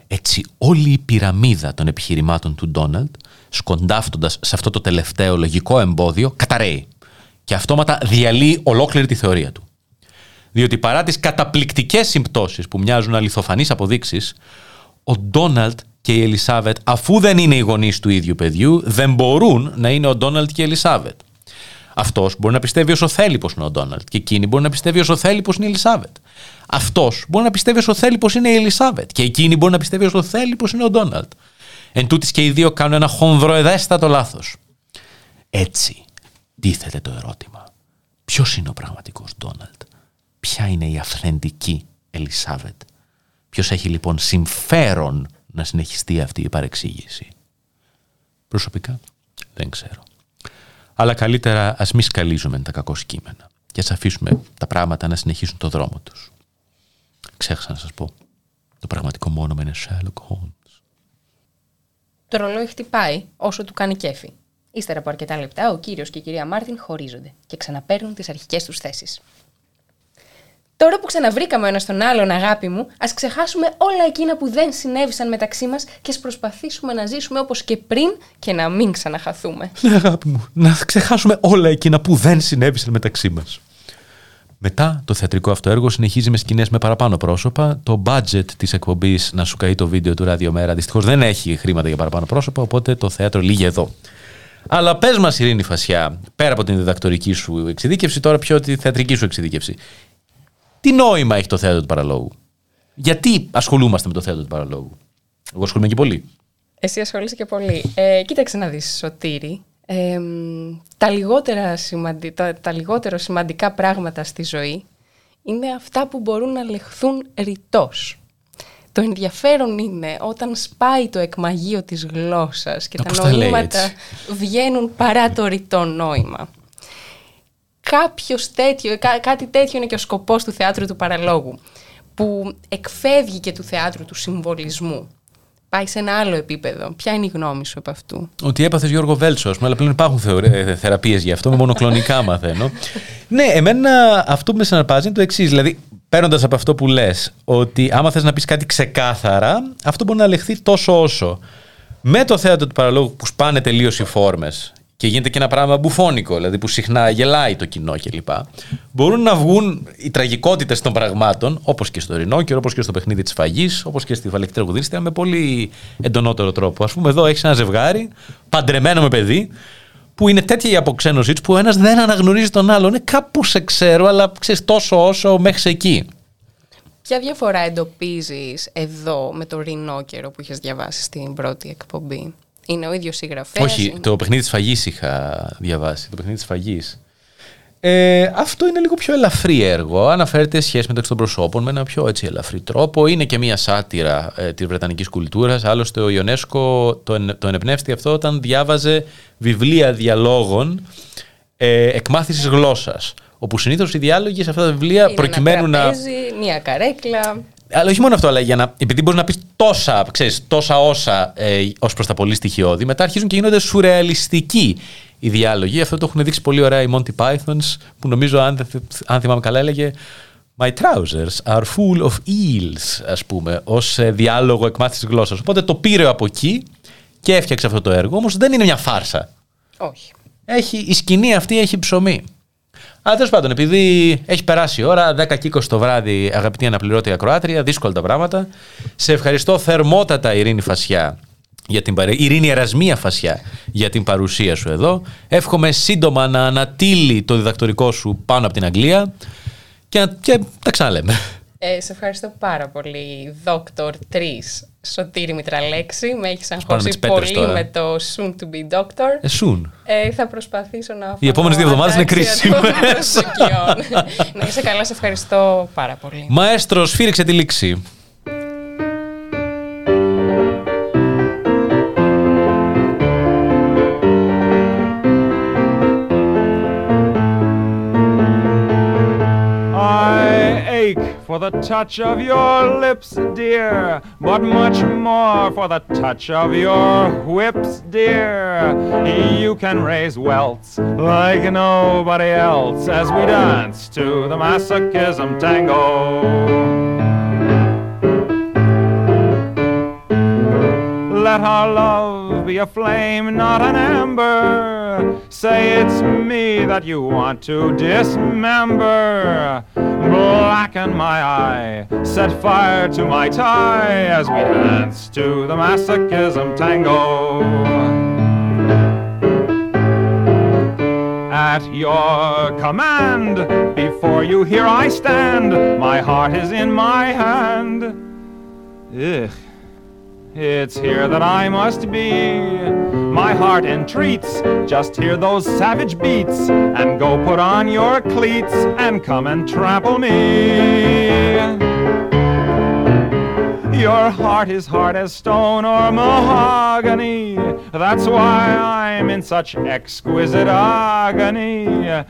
Έτσι όλη η πυραμίδα των επιχειρημάτων του Ντόναλτ, σκοντάφτοντας σε αυτό το τελευταίο λογικό εμπόδιο, καταραίει και αυτόματα διαλύει ολόκληρη τη θεωρία του. Διότι παρά τις καταπληκτικές συμπτώσεις που μοιάζουν αληθοφανείς αποδείξεις, ο Ντόναλτ και η Ελισάβετ, αφού δεν είναι οι γονείς του ίδιου παιδιού, δεν μπορούν να είναι ο Ντόναλτ και η Ελισάβετ. Αυτός μπορεί να πιστεύει όσο θέλει πως είναι ο Ντόναλτ και εκείνη μπορεί να πιστεύει όσο θέλει πως είναι η Ελισάβετ. Αυτός μπορεί να πιστεύει όσο θέλει πως είναι η Ελισάβετ και εκείνη μπορεί να πιστεύει όσο θέλει πως είναι ο Ντόναλτ. Εν τούτης και οι δύο κάνουν ένα χονδροεδέστατο λάθος. Έτσι τίθεται το ερώτημα. Ποιος είναι ο πραγματικός Ντόναλτ, Ποια είναι η αυθεντική Ελισάβετ; Ποιος έχει λοιπόν συμφέρον να συνεχιστεί αυτή η παρεξήγηση; Προσωπικά δεν ξέρω. Αλλά καλύτερα ας μη σκαλίζουμε τα κακό κείμενα και ας αφήσουμε τα πράγματα να συνεχίσουν το δρόμο τους. Ξέχασα να σας πω. Το πραγματικό μου όνομα είναι Sherlock Holmes. Το ρολόι χτυπάει όσο του κάνει κέφι. Ύστερα από αρκετά λεπτά, ο κύριος και η κυρία Μάρτιν χωρίζονται και ξαναπαίρνουν τις αρχικές τους θέσεις. Τώρα που ξαναβρήκαμε ο ένας τον άλλον, αγάπη μου, ας ξεχάσουμε όλα εκείνα που δεν συνέβησαν μεταξύ μας και ας προσπαθήσουμε να ζήσουμε όπως και πριν και να μην ξαναχαθούμε. Ναι, αγάπη μου, να ξεχάσουμε όλα εκείνα που δεν συνέβησαν μεταξύ μας. Μετά το θεατρικό αυτό έργο συνεχίζει με σκηνές με παραπάνω πρόσωπα. Το budget της εκπομπής να σου καεί το βίντεο του Ραδιομέρα δυστυχώς δεν έχει χρήματα για παραπάνω πρόσωπα, οπότε το θέατρο λύγει εδώ. Αλλά πες μας, Ειρήνη Φασιά, πέρα από την διδακτορική σου εξειδίκευση, τώρα πιο τη θεατρική σου εξειδίκευση. Τι νόημα έχει το θέατρο του παραλόγου; Γιατί ασχολούμαστε με το θέατρο του παραλόγου; Εγώ ασχολούμαι και πολύ. Εσύ ασχολείσαι και πολύ. Ε, κοίταξε να δεις, Σωτήρη. Ε, τα, λιγότερα σημαντι... τα, τα λιγότερο σημαντικά πράγματα στη ζωή είναι αυτά που μπορούν να λεχθούν ρητός. Το ενδιαφέρον είναι όταν σπάει το εκμαγείο της γλώσσας και Α, πώς τα τα λέει νοήματα έτσι. βγαίνουν παρά το ρητό νόημα. κάποιος τέτοιο, κά- κάτι τέτοιο είναι και ο σκοπός του θεάτρου του παραλόγου, που εκφεύγει και του θεάτρου του συμβολισμού. Πάει σε ένα άλλο επίπεδο. Ποια είναι η γνώμη σου από αυτού; Ότι έπαθες Γιώργο Βέλτσο, αλλά πλέον υπάρχουν θεραπείες γι' αυτό, με μονοκλονικά μαθαίνω. ναι, εμένα αυτό που με συναρπάζει είναι το εξής. Δηλαδή, παίρνοντας από αυτό που λες, ότι άμα θες να πεις κάτι ξεκάθαρα, αυτό μπορεί να λεχθεί τόσο όσο. Με το θέατρο του παραλόγου που σπάνε τελείως οι φόρμες και γίνεται και ένα πράγμα μπουφώνικο, δηλαδή που συχνά γελάει το κοινό κλπ. Μπορούν να βγουν οι τραγικότητες των πραγμάτων, όπως και στο Ρινόκερο, όπως και στο παιχνίδι της φαγής, όπως και στη Βαλεκτή Τραγουδίστρια, με πολύ εντονότερο τρόπο. Α πούμε, εδώ έχεις ένα ζευγάρι, παντρεμένο με παιδί, που είναι τέτοια η αποξένωσή του που ο ένας δεν αναγνωρίζει τον άλλον. Είναι κάπου σε ξέρω, αλλά ξέρεις τόσο όσο μέχρι εκεί. Ποια διαφορά εντοπίζεις εδώ με το Ρινόκερο που είχες διαβάσει στην πρώτη εκπομπή; Είναι ο ίδιος συγγραφέας. Όχι, είναι... το παιχνίδι της φαγής είχα διαβάσει. Το παιχνίδι της φαγής. Ε, αυτό είναι λίγο πιο ελαφρύ έργο. Αναφέρεται σχέση μεταξύ των προσώπων με ένα πιο έτσι ελαφρύ τρόπο. Είναι και μια σάτυρα ε, της βρετανικής κουλτούρας. Άλλωστε, ο Ιονέσκο το, εν, το ενεπνεύστη αυτό όταν διάβαζε βιβλία διαλόγων ε, εκμάθησης γλώσσας. Όπου συνήθως οι διάλογοι σε αυτά τα βιβλία Είναι προκειμένου ένα να. τραπέζι, μια καρέκλα. Αλλά όχι μόνο αυτό, αλλά για να, επειδή μπορείς να πεις τόσα, ξέρεις, τόσα όσα ε, ως προς τα πολύ στοιχειώδη, μετά αρχίζουν και γίνονται σουρεαλιστικοί οι διάλογοι. Αυτό το έχουν δείξει πολύ ωραία οι Monty Pythons, που νομίζω, αν, δεν- αν θυμάμαι καλά, έλεγε My trousers are full of eels, ας πούμε, ως ε, διάλογο εκμάθησης γλώσσας. Οπότε το πήρε από εκεί και έφτιαξε αυτό το έργο, όμως δεν είναι μια φάρσα. Όχι. Έχει, η σκηνή αυτή έχει ψωμί. Αλλά τέλος πάντων, επειδή έχει περάσει η ώρα, 10 και 20 το βράδυ, αγαπητή αναπληρώτη ακροάτρια, δύσκολα τα πράγματα. Σε ευχαριστώ θερμότατα, Ειρήνη Φασιά, για την παρε... Ειρήνη Ερασμία Φασιά, για την παρουσία σου εδώ. Εύχομαι σύντομα να ανατείλει το διδακτορικό σου πάνω από την Αγγλία και, να- και τα ξαναλέμε. Ε, σε ευχαριστώ πάρα πολύ, Δόκτωρ 3 Σωτήρη Μητραλέξη. Με έχεις πάρουμε αγχώσει τις πέτρες πολύ τώρα. με το soon to be doctor. Ε, soon. Ε, θα προσπαθήσω να. Οι επόμενες δύο εβδομάδες είναι ατάξια των κρίσιμες. προσδοκιών. να είσαι καλά, σε ευχαριστώ πάρα πολύ. Μαέστρος, σφύριξε τη λήξη. For the touch of your lips, dear, but much more for the touch of your whips, dear. You can raise welts like nobody else as we dance to the masochism tango. Let our love be a flame, not an ember. Say it's me that you want to dismember. Blacken my eye, set fire to my tie as we dance to the masochism tango. At your command, before you here I stand. My heart is in my hand. Ugh. It's here that I must be. My heart entreats. Just hear those savage beats and go put on your cleats and come and trample me. Your heart is hard as stone or mahogany. That's why I'm in such exquisite agony.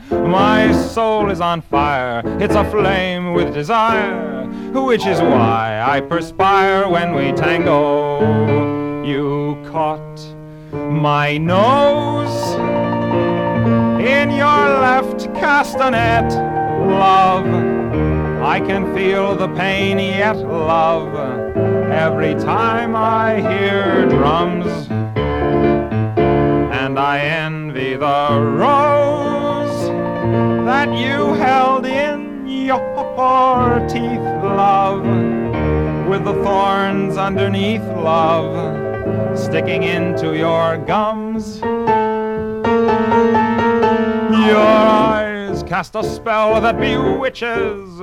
My soul is on fire, it's aflame with desire, which is why I perspire when we tango. You caught my nose in your left castanet, love. I can feel the pain yet, love, every time I hear drums. And I envy the rose that you held in your teeth, love, with the thorns underneath, love, sticking into your gums. Your eyes cast a spell that bewitches.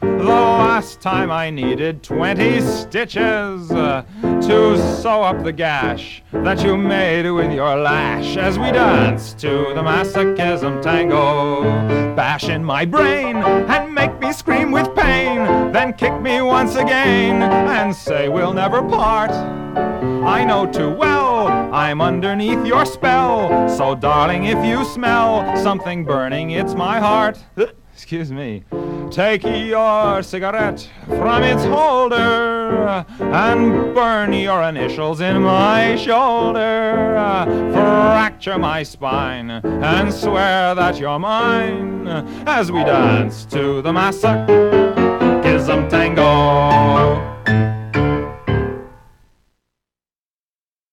The last time I needed 20 stitches. Uh, to sew up the gash that you made with your lash as we dance to the masochism tango. Bash in my brain and make me scream with pain, then kick me once again and say we'll never part. I know too well I'm underneath your spell. So, darling, if you smell something burning, it's my heart. Excuse me. Take your cigarette from its holder and burn your initials in my shoulder. Fracture my spine and swear that you're mine as we dance to the masochism tango.